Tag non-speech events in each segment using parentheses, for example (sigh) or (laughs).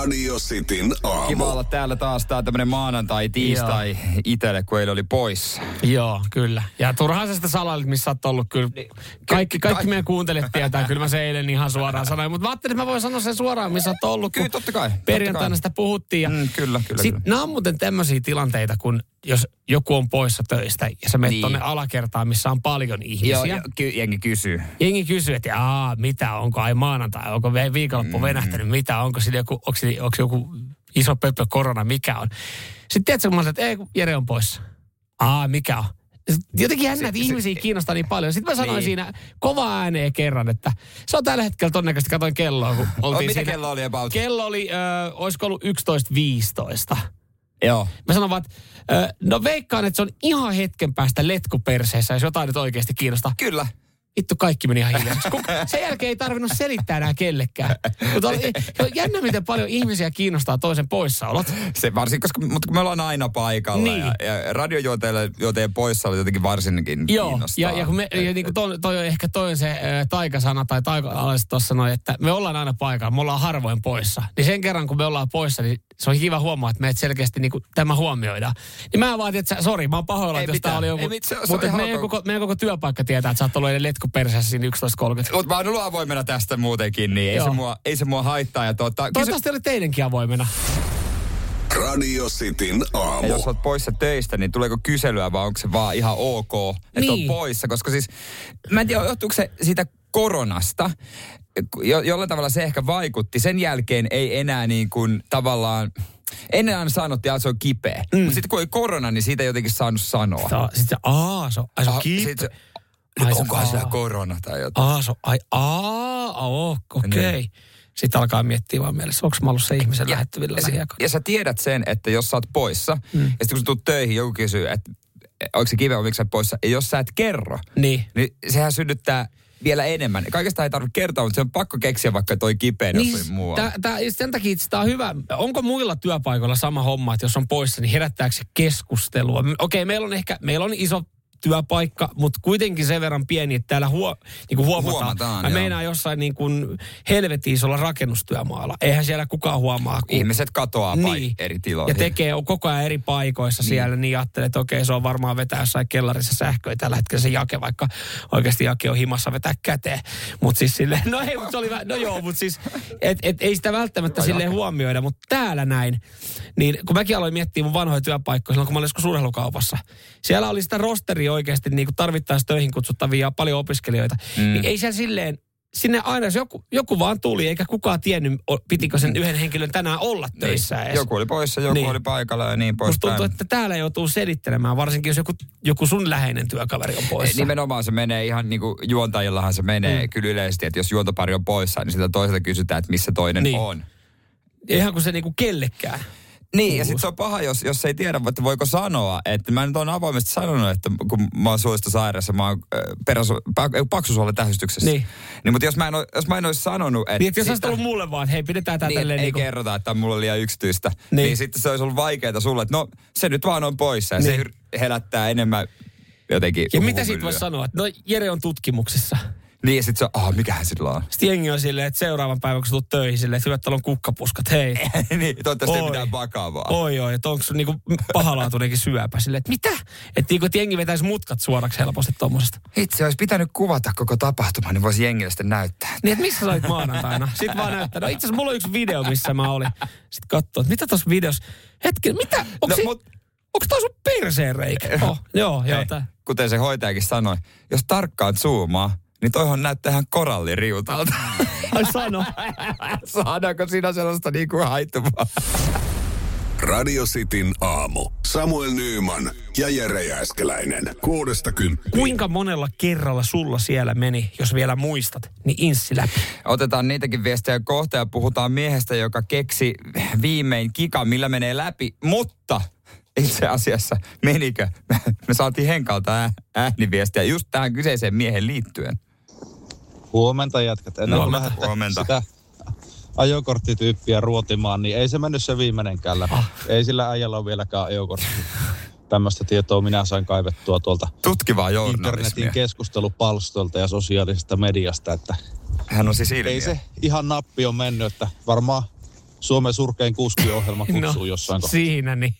Radio Cityn aamu. Kiva olla täällä taas. Tää tämmönen maanantai, tiistai itelle, kun eilen oli pois. Joo, kyllä. Ja turhaan sä sitä salailit, missä sä oot ollut kyllä. Kaikki, kaikki meidän kuuntelijat tietää, kyllä mä se eilen ihan suoraan sanoin. Mutta mä ajattelin, että mä voin sanoa sen suoraan, missä oot ollut. Kyllä, totta kai. totta Perjantaina kai. sitä puhuttiin. Ja Mm, kyllä, kyllä, Sitten kyllä. nämä on muuten tämmöisiä tilanteita, kun jos joku on poissa töistä ja sä menet Niin. tonne alakertaan, missä on paljon ihmisiä. Joo, ky- jengi kysyy. Jengi kysyy, että Aa, mitä, onko ai maanantai, onko vi- viikonloppu mm. venähtänyt, mitä, onko siinä joku, onko, siinä- onko joku iso pöppö korona, mikä on. Sitten tiedätkö, kun mä sanoin, että ei, Jere on poissa. Aa, mikä on? Jotenkin jännä, että ihmisiä kiinnostaa niin paljon. Sitten mä sanoin Niin. siinä kovaa ääneen kerran, että se on tällä hetkellä todennäköisesti, katoin kelloa, kun (laughs) oltiin mitä siinä. kello oli about? Kello oli, ö, olisiko ollut 11.15. Joo. Mä sanon vaan, että no veikkaan, että se on ihan hetken päästä letkuperseessä, jos jotain nyt oikeasti kiinnostaa. Kyllä. Vittu kaikki meni ihan hiljaiseksi. Kun- (laughs) Sen jälkeen ei tarvinnut selittää enää kellekään. Mutta oli, jännä, miten paljon ihmisiä kiinnostaa toisen poissaolot. Se varsin, koska mutta kun me ollaan aina paikalla Niin. ja, ja radiojuonteille joten poissa oli jotenkin varsinkin Joo, kiinnostaa. ja, ja, kun me, ja niin kuin toi, toi on ehkä toi on se ä, taikasana tai taika tuossa sanoi, että me ollaan aina paikalla, me ollaan harvoin poissa. Niin sen kerran, kun me ollaan poissa, niin se on kiva huomaa, että meidät selkeästi niin kuin, tämä huomioidaan. Niin mä vaan, että sori, mä oon pahoilla, että jos tää oli joku... Ei mit- se- se mutta meidän, ok. koko, meidän koko työpaikka tietää, että sä oot ollut edes letkuperseessä siinä 11.30. Mutta mä oon ollut avoimena tästä muutenkin, niin ei se, mua, ei se mua haittaa. Ja tuota, kysy, Toivottavasti oli teidänkin avoimena. Radio Cityn aamu. ja jos olet poissa töistä, niin tuleeko kyselyä vai onko se vaan ihan ok, että Niin. on poissa? Koska siis, mä en tiedä, johtuuko se siitä koronasta, jo, jollain tavalla se ehkä vaikutti. Sen jälkeen ei enää niin kuin tavallaan, ennen aina sanottiin, että se on kipeä. Mm. Mutta sitten kun oli korona, niin siitä ei jotenkin saanut sanoa. Sitten se, aa, se on, ai, se on kiip- sit se- Ai onkohan sillä korona tai jotain. Aa, se on, ai, aa, oh, okei. Okay. Niin. Sitten alkaa miettiä vaan mielessä, onko mä ollut se ihmisen lähettävillä ja, lähiaikoina. ja sä tiedät sen, että jos sä oot poissa, mm. ja sitten kun sä tulet töihin, joku kysyy, että onko se kiva, miksi sä poissa, ja jos sä et kerro, Niin. niin sehän synnyttää vielä enemmän. Kaikesta ei tarvitse kertoa, mutta se on pakko keksiä vaikka toi kipeä Niin, jossain muualla. tää, tää, sen takia tämä on hyvä. Onko muilla työpaikoilla sama homma, että jos on poissa, niin herättääkö se keskustelua? Okei, meillä on ehkä, meillä on iso työpaikka, mutta kuitenkin sen verran pieni, että täällä huo, niin kuin huomataan. Huomataan, Mä joo. meinaan jossain niin kuin helvetin isolla rakennustyömaalla. Eihän siellä kukaan huomaa. Kun Ihmiset katoaa niin. eri tiloihin. Ja tekee koko ajan eri paikoissa niin. siellä, niin ajattelee, että okei, se on varmaan vetää jossain kellarissa sähköä tällä hetkellä se jake, vaikka oikeasti jake on himassa vetää käteen. Mutta siis silleen, (laughs) no ei, mutta se oli, vä- no joo, mutta siis, et, et, ei sitä välttämättä silleen huomioida, mutta täällä näin, niin kun mäkin aloin miettiä mun vanhoja työpaikkoja silloin, kun mä olin joskus urheilukaupassa, siellä oli sitä rosteria oikeasti niin kuin tarvittaessa töihin kutsuttavia paljon opiskelijoita, mm. niin ei siellä silleen, sinne aina joku, joku vaan tuli, eikä kukaan tiennyt, pitikö sen yhden henkilön tänään olla töissä edes. Niin. Joku oli poissa, joku Niin. niin. oli paikalla ja niin Musta poispäin. tuntuu, että täällä joutuu selittelemään, varsinkin jos joku, joku sun läheinen työkaveri on poissa. Nimenomaan se menee ihan niin kuin juontajillahan se menee mm. kyllä yleisesti, että jos juontopari on poissa, niin sitä toiselta kysytään, että missä toinen Niin. niin. on. Ihan kuin se niinku kellekään. Niin, ja sitten se on paha, jos, jos ei tiedä, että voiko sanoa, että mä nyt oon avoimesti sanonut, että kun mä oon suolista sairaassa, mä oon äh, peräsu, pa, paksusuolen tähystyksessä. Niin. niin mutta jos mä en, oo- jos mä en olisi sanonut, että... Niin, että jos sitä- olisit ollut mulle vaan, että hei, pidetään tää niin, tälleen ei niinku... kerrota, että mulla on liian yksityistä. Niin. Niin. niin sitten se olisi ollut vaikeaa sulle, että no se nyt vaan on poissa. Ja Niin. niin. se herättää enemmän jotenkin Ja mitä siitä voisi sanoa? Että no Jere on tutkimuksessa. Niin, ja sitten se on, mikähän sillä on. Sitten jengi on silleen, että seuraavan päivän kun sä tulet töihin silleen, että hyvä, että täällä on kukkapuskat, hei. (laughs) niin, toivottavasti ei mitään vakavaa. Oi oi, että onko sun niinku pahalaatuinenkin syöpä silleen, että mitä? Että niinku, että jengi vetäisi mutkat suoraksi helposti tuommoisesta. Itse olisi pitänyt kuvata koko tapahtuma, niin voisi jengille sitten näyttää. Niin, että missä sä olit maanantaina? Sitten vaan näyttää. No itse asiassa mulla on yksi video, missä mä olin. Sitten katsoo, että mitä tuossa videossa... Hetken, mitä? Onko No, mut- Onko toi sun perseen reikä? (laughs) Oh, joo, joo. Hei, Tää. kuten se hoitajakin sanoi, jos tarkkaan zoomaa, niin toihan näyttää ihan koralliriutalta. (laughs) Ai sano. (laughs) Saadaanko siinä sellaista niinku haittuvaa? Radio Cityn aamu. Samuel Nyyman ja Jere Jääskeläinen. Kuudesta kymppiin. Kuinka monella kerralla sulla siellä meni, jos vielä muistat, niin inssi läpi? Otetaan niitäkin viestejä kohta ja puhutaan miehestä, joka keksi viimein kika, millä menee läpi, mutta itse asiassa menikö? (laughs) Me saatiin Henkalta ää- ääniviestiä just tähän kyseiseen miehen liittyen. Huomenta jätkät. Ennen kuin Huomenta. Huomenta. sitä ajokorttityyppiä ruotimaan, niin ei se mennyt se viimeinenkään läpi. Ah. Ei sillä äijällä ole vieläkään ajokortti. Tämmöistä tietoa minä sain kaivettua tuolta Tutkivaa internetin keskustelupalstolta ja sosiaalisesta mediasta, että Hän on siis ilmiö. ei se ihan nappi on mennyt, että varmaan Suomen surkein kuskiohjelma kutsuu no, jossain kohtaa. Siinä niin.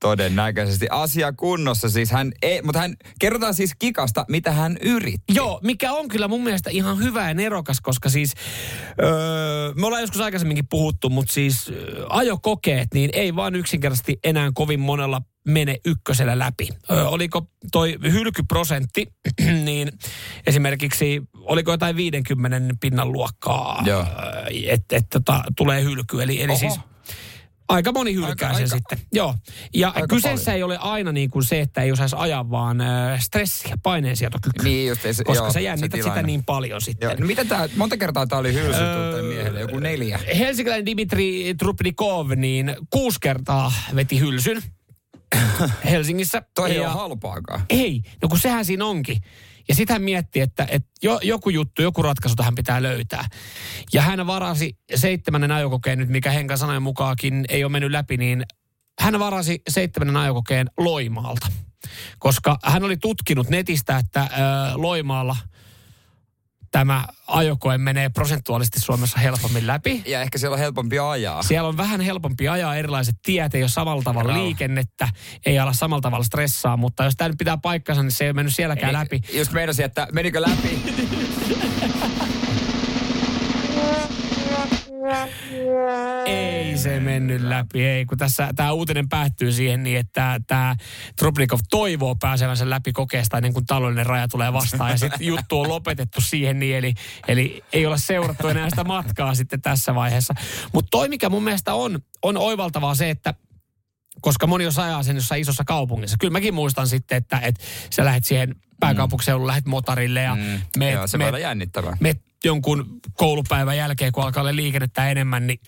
Todennäköisesti asia kunnossa siis hän ei, mutta hän, kerrotaan siis Kikasta, mitä hän yritti. Joo, mikä on kyllä mun mielestä ihan hyvä ja nerokas, koska siis öö, me ollaan joskus aikaisemminkin puhuttu, mutta siis ajokokeet, niin ei vaan yksinkertaisesti enää kovin monella mene ykkösellä läpi. Öö, oliko toi hylkyprosentti, (clears throat) niin esimerkiksi oliko jotain 50 pinnan luokkaa, että et, tota, tulee hylky. Eli, eli siis Aika moni hylkää aika, sen aika, sitten. Joo. Ja aika kyseessä paljon. ei ole aina niin kuin se, että ei osaisi ajaa, vaan äh, stressi ja paineensietokyky. Niin just. Se, koska joo, sä jännität se sitä niin paljon sitten. Joo. No mitä tää, monta kertaa tämä oli hylsy öö, miehelle? Joku neljä? Helsinkiläinen Dimitri Trupnikov, niin kuusi kertaa veti hylsyn. (laughs) Helsingissä. Toi ei ole halpaakaan. Ei, no kun sehän siinä onkin. Ja sitten hän mietti, että, että jo, joku juttu, joku ratkaisu tähän pitää löytää. Ja hän varasi seitsemännen ajokokeen nyt, mikä Henkan sanojen mukaakin ei ole mennyt läpi, niin hän varasi seitsemännen ajokokeen Loimaalta. Koska hän oli tutkinut netistä, että ö, Loimaalla – tämä ajokoe menee prosentuaalisesti Suomessa helpommin läpi. Ja ehkä siellä on helpompi ajaa. Siellä on vähän helpompi ajaa, erilaiset tiet, ei ole samalla tavalla Rauha. liikennettä, ei ala samalla tavalla stressaa, mutta jos tämä nyt pitää paikkansa, niin se ei ole mennyt sielläkään Eli, läpi. Just meinasin, että menikö läpi? (laughs) Ei se mennyt läpi, ei, kun tässä tämä uutinen päättyy siihen niin, että tämä Trubnikov toivoo pääsevänsä läpi kokeesta ennen kuin taloudellinen raja tulee vastaan. Ja sitten (laughs) juttu on lopetettu siihen niin, eli, eli ei ole seurattu enää sitä matkaa sitten tässä vaiheessa. Mutta toi, mikä mun mielestä on, on oivaltavaa se, että koska moni jos ajaa sen jossain isossa kaupungissa. Kyllä mäkin muistan sitten, että, että sä lähdet siihen pääkaupunkiseudulle, mm. lähdet motarille ja mm. meet, Joo, se meet, jännittävää. Meet jonkun koulupäivän jälkeen, kun alkaa olla liikennettä enemmän, niin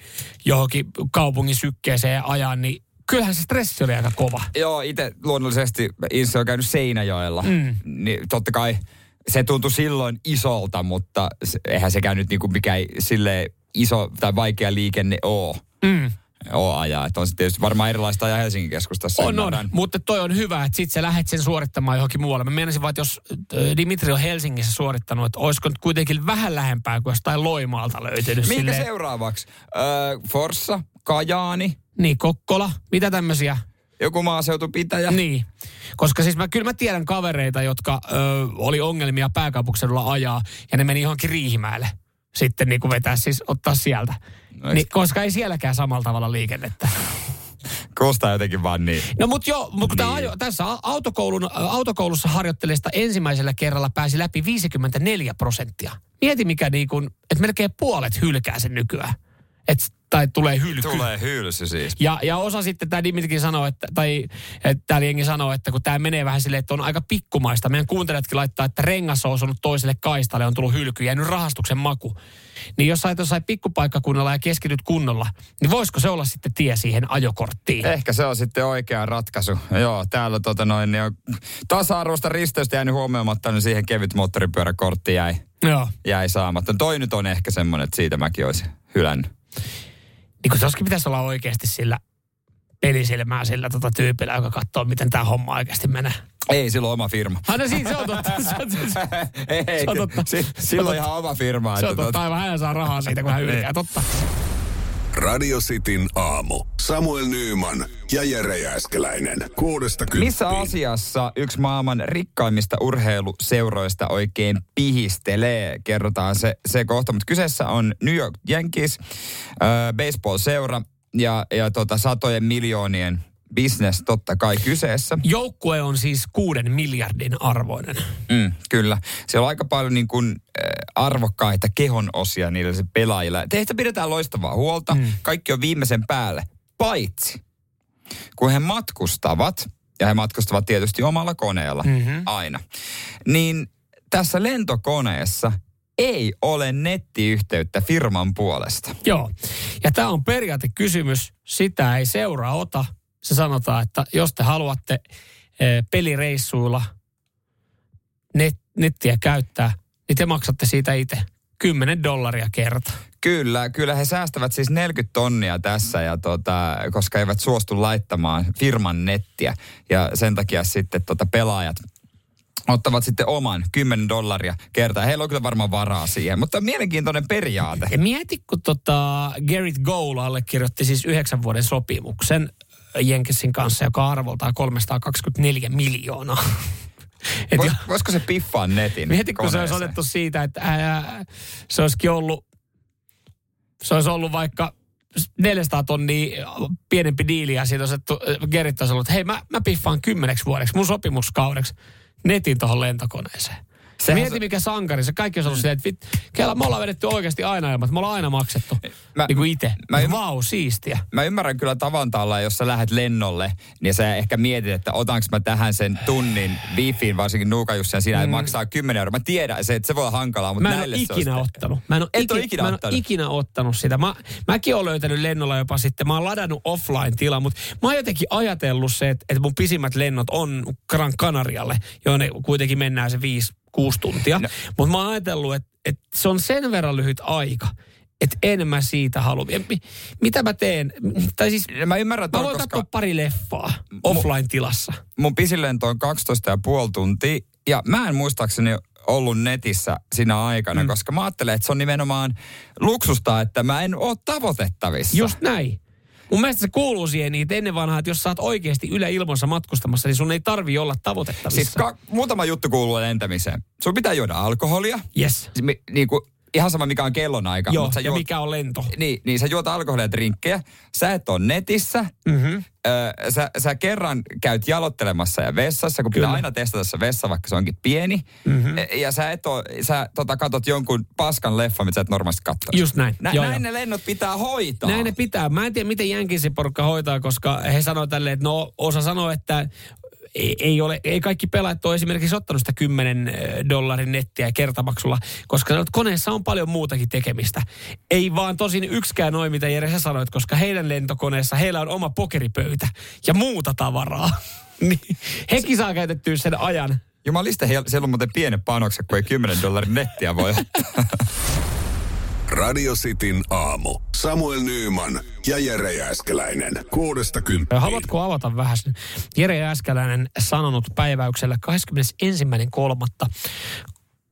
johonkin kaupungin sykkeeseen ajan, niin kyllähän se stressi oli aika kova. Joo, itse luonnollisesti Inse on käynyt Seinäjoella. Mm. Niin totta kai se tuntui silloin isolta, mutta eihän sekään nyt niinku mikään sille iso tai vaikea liikenne ole. Mm ole ajaa. Että on se tietysti varmaan erilaista ajaa Helsingin keskustassa. On, on. Mutta toi on hyvä, että sit sä lähdet sen suorittamaan johonkin muualle. Mä meinasin vaan, että jos Dimitri on Helsingissä suorittanut, että olisiko nyt kuitenkin vähän lähempää kuin jostain Loimaalta löytynyt. Minkä silleen... seuraavaksi? Öö, Forssa, Kajaani. Niin, Kokkola. Mitä tämmöisiä? Joku maaseutupitäjä. Niin. Koska siis mä kyllä mä tiedän kavereita, jotka ö, oli ongelmia pääkaupunkiseudulla ajaa ja ne meni johonkin Riihimäelle sitten niin kuin vetää siis ottaa sieltä. No, niin, koska ei sielläkään samalla tavalla liikennettä. (laughs) Kuulostaa jotenkin vaan niin. No mutta joo, mutta niin. ajo, tässä autokoulun, autokoulussa harjoittelijasta ensimmäisellä kerralla pääsi läpi 54 prosenttia. Mieti mikä niin kuin, että melkein puolet hylkää sen nykyään. Että tai tulee hylky. Tulee hylsy siis. Ja, ja osa sitten, tämä Dimitrikin sanoo, että, tai että täällä jengi sanoo, että kun tämä menee vähän silleen, että on aika pikkumaista. Meidän kuuntelijatkin laittaa, että rengas on osunut toiselle kaistalle, on tullut hylky, jäänyt rahastuksen maku. Niin jos sait jossain pikkupaikkakunnalla ja keskityt kunnolla, niin voisiko se olla sitten tie siihen ajokorttiin? Ehkä se on sitten oikea ratkaisu. Joo, täällä tota noin, niin on tasa-arvoista risteystä jäänyt huomioimatta, niin siihen kevyt moottoripyöräkortti jäi, Joo. jäi saamatta. Toi nyt on ehkä semmoinen, että siitä mäkin olisin hylännyt. Niin kun toskin pitäisi olla oikeasti sillä pelisilmää sillä tota tyypillä, joka katsoo, miten tämä homma oikeasti menee. Ei, sillä on oma firma. Aina siinä se on totta. (laughs) Se on, ei, se on totta. Si, silloin ihan oma firma. Se on totta, aivan hän saa rahaa siitä, kun hän ylkää. Totta. Radio Cityn aamu. Samuel Nyyman ja Jere Jääskeläinen. Kuudesta kymppiin. Missä asiassa yksi maailman rikkaimmista urheiluseuroista oikein pihistelee? Kerrotaan se, se kohta. Mutta kyseessä on New York Yankees, äh, baseball-seura ja, ja tota, satojen miljoonien business totta kai kyseessä. Joukkue on siis kuuden miljardin arvoinen. Mm, kyllä. Siellä on aika paljon niin kuin, äh, arvokkaita kehon osia niille se pelaajilla. Teistä pidetään loistavaa huolta. Mm. Kaikki on viimeisen päälle. Paitsi, kun he matkustavat, ja he matkustavat tietysti omalla koneella mm-hmm. aina, niin tässä lentokoneessa ei ole nettiyhteyttä firman puolesta. Joo. Ja tämä on periaatekysymys. Sitä ei seuraa ota se sanotaan, että jos te haluatte eh, pelireissuilla net, nettiä käyttää, niin te maksatte siitä itse 10 dollaria kerta. Kyllä, kyllä he säästävät siis 40 tonnia tässä, ja tota, koska eivät suostu laittamaan firman nettiä. Ja sen takia sitten tota pelaajat ottavat sitten oman 10 dollaria kertaa. Heillä on kyllä varmaan varaa siihen, mutta mielenkiintoinen periaate. Ja mieti, kun tota Garrett Gould allekirjoitti siis yhdeksän vuoden sopimuksen Jenkesin kanssa, joka arvoltaa 324 miljoonaa. (laughs) Et Vois, voisiko se piffaa netin Mieti, kun se olisi koneeseen? otettu siitä, että ää, se olisikin ollut, se olisi ollut vaikka 400 tonnia pienempi diili ja siitä olisi äh, Gerrit olisi ollut, että hei mä, mä piffaan kymmeneksi vuodeksi, mun sopimuskaudeksi netin tuohon lentokoneeseen. Sehän Mieti se- mikä sankari, se kaikki olisi ollut silleen, että vit, kela, me ollaan vedetty oikeasti aina ilman, me ollaan aina maksettu. Mä- niin kuin itse. mä ymm- Vau, siistiä. Mä ymmärrän kyllä tavan taalla, jos sä lähdet lennolle, niin sä ehkä mietit, että otanko mä tähän sen tunnin wifiin, varsinkin Nuukajussia, siinä mm. maksaa 10 euroa. Mä tiedän, se, että se voi olla hankalaa, mutta Mä en ole näille se ikinä olisi- ottanut. Mä en ole, Et ikinä, ole ikinä mä en ottanut? ole ikinä ottanut sitä. Mä, mäkin olen löytänyt lennolla jopa sitten. Mä oon ladannut offline-tila, mutta mä oon jotenkin ajatellut se, että, että mun pisimmät lennot on Gran Canarialle, jonne kuitenkin mennään se viisi, kuusi tuntia. No. Mutta mä oon ajatellut, että, että se on sen verran lyhyt aika, että en mä siitä halua. Mitä mä teen? Tai siis Mä ymmärrän, että mä voin koska pari leffaa offline-tilassa. mun pisilento on 12,5 tuntia, ja mä en muistaakseni ollut netissä siinä aikana, mm. koska mä ajattelen, että se on nimenomaan luksusta, että mä en ole tavoitettavissa. Just näin. Mun mielestä se kuuluu siihen niitä ennen vanhaa, että jos sä oot oikeasti yleilmassa matkustamassa, niin sun ei tarvi olla tavoitettavissa. Siis ka- muutama juttu kuuluu lentämiseen. Sun pitää juoda alkoholia. yes. Mi- niin kuin, ihan sama mikä on kellonaika. Joo, mutta ja juot, mikä on lento. niin, niin sä juot alkoholia drinkkejä. Sä et ole netissä. Mm-hmm. Ö, sä, sä kerran käyt jalottelemassa ja vessassa, kun pitää Kyllä. aina testata se vessa, vaikka se onkin pieni. Mm-hmm. Ja sä, et oo, sä tota, katot jonkun paskan leffa, mitä sä et normaalisti katsoisi. Just näin. Nä, Joo, näin joo. ne lennot pitää hoitaa. Näin ne pitää. Mä en tiedä, miten Jänkisin porukka hoitaa, koska he sanoo tälleen, että no osa sanoo, että ei, ei, ole, ei kaikki pelaajat ole esimerkiksi ottanut sitä 10 eh, dollarin nettiä kertamaksulla, koska sanoo, että koneessa on paljon muutakin tekemistä. Ei vaan tosin yksikään noin, mitä Jere sä sanoit, koska heidän lentokoneessa heillä on oma pokeripöytä ja muuta tavaraa. (laughs) niin, hekin saa käytettyä sen ajan. Jumalista, siellä on muuten pienet panokset, kun ei 10 dollarin nettiä voi ottaa. (laughs) Radio Cityn aamu. Samuel Nyyman ja Jere Jääskeläinen. Kuudesta kymppiin. Haluatko avata vähän? Jere Jääskäläinen sanonut päiväyksellä 21.3.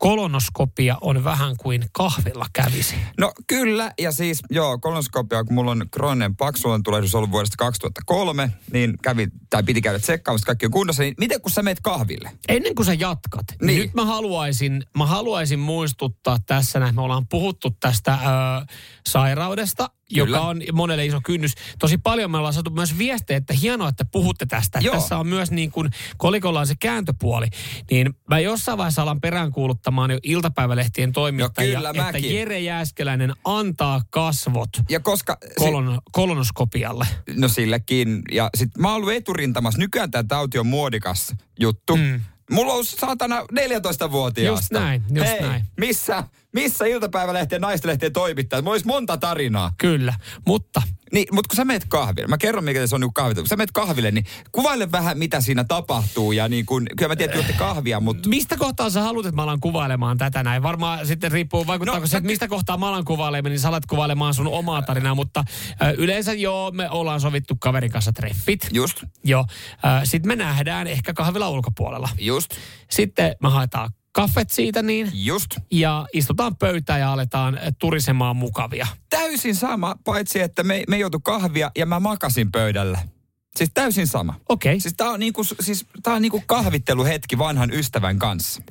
Kolonoskopia on vähän kuin kahvilla kävisi. No kyllä, ja siis joo, kolonoskopia, kun mulla on krooninen paksulan tulehdus ollut vuodesta 2003, niin kävi, tai piti käydä tsekkaamassa, kaikki on kunnossa, niin miten kun sä meet kahville? Ennen kuin sä jatkat, niin, Niin. nyt mä haluaisin, mä haluaisin muistuttaa tässä, näin, me ollaan puhuttu tästä ö, sairaudesta, Kyllä. joka on monelle iso kynnys. Tosi paljon me ollaan saatu myös viestejä, että hienoa, että puhutte tästä. Joo. Tässä on myös niin kuin, kolikolla on se kääntöpuoli. Niin mä jossain vaiheessa alan peräänkuuluttamaan jo iltapäivälehtien toimittajia, kyllä että mäkin. Jere Jääskeläinen antaa kasvot Ja koska... si- kolon, kolonoskopialle. No sillekin. Ja sit mä oon ollut eturintamassa. Nykyään tämä tauti on muodikas juttu. Mm. Mulla on saatana 14-vuotiaasta. Just näin, just Hei, näin. Missä, missä iltapäivälehtien ja naistenlehtien toimittajat? Mulla olisi monta tarinaa. Kyllä, mutta Niin, mutta kun sä meet kahville, mä kerron mikä se on niin kahville. Kun sä meet kahville, niin kuvaile vähän mitä siinä tapahtuu. Ja niin kun, kyllä mä tiedän, että kahvia, mutta Mistä kohtaa sä haluat, että mä alan kuvailemaan tätä näin? Varmaan sitten riippuu, vaikuttaako No, se, että mistä kohtaa mä alan kuvailemaan, niin sä alat kuvailemaan sun omaa tarinaa. Mutta ö, yleensä joo, me ollaan sovittu kaverin kanssa treffit. just, Joo. Sitten me nähdään ehkä kahvila ulkopuolella. just, Sitten me haetaan kaffet siitä niin. just. Ja istutaan pöytään ja aletaan turisemaan mukavia. Täysin sama, paitsi että me, me joutu kahvia ja mä makasin pöydällä. Siis täysin sama. Okei, okay. Siis tää on niinku, siis tää on niinku kahvitteluhetki vanhan ystävän kanssa.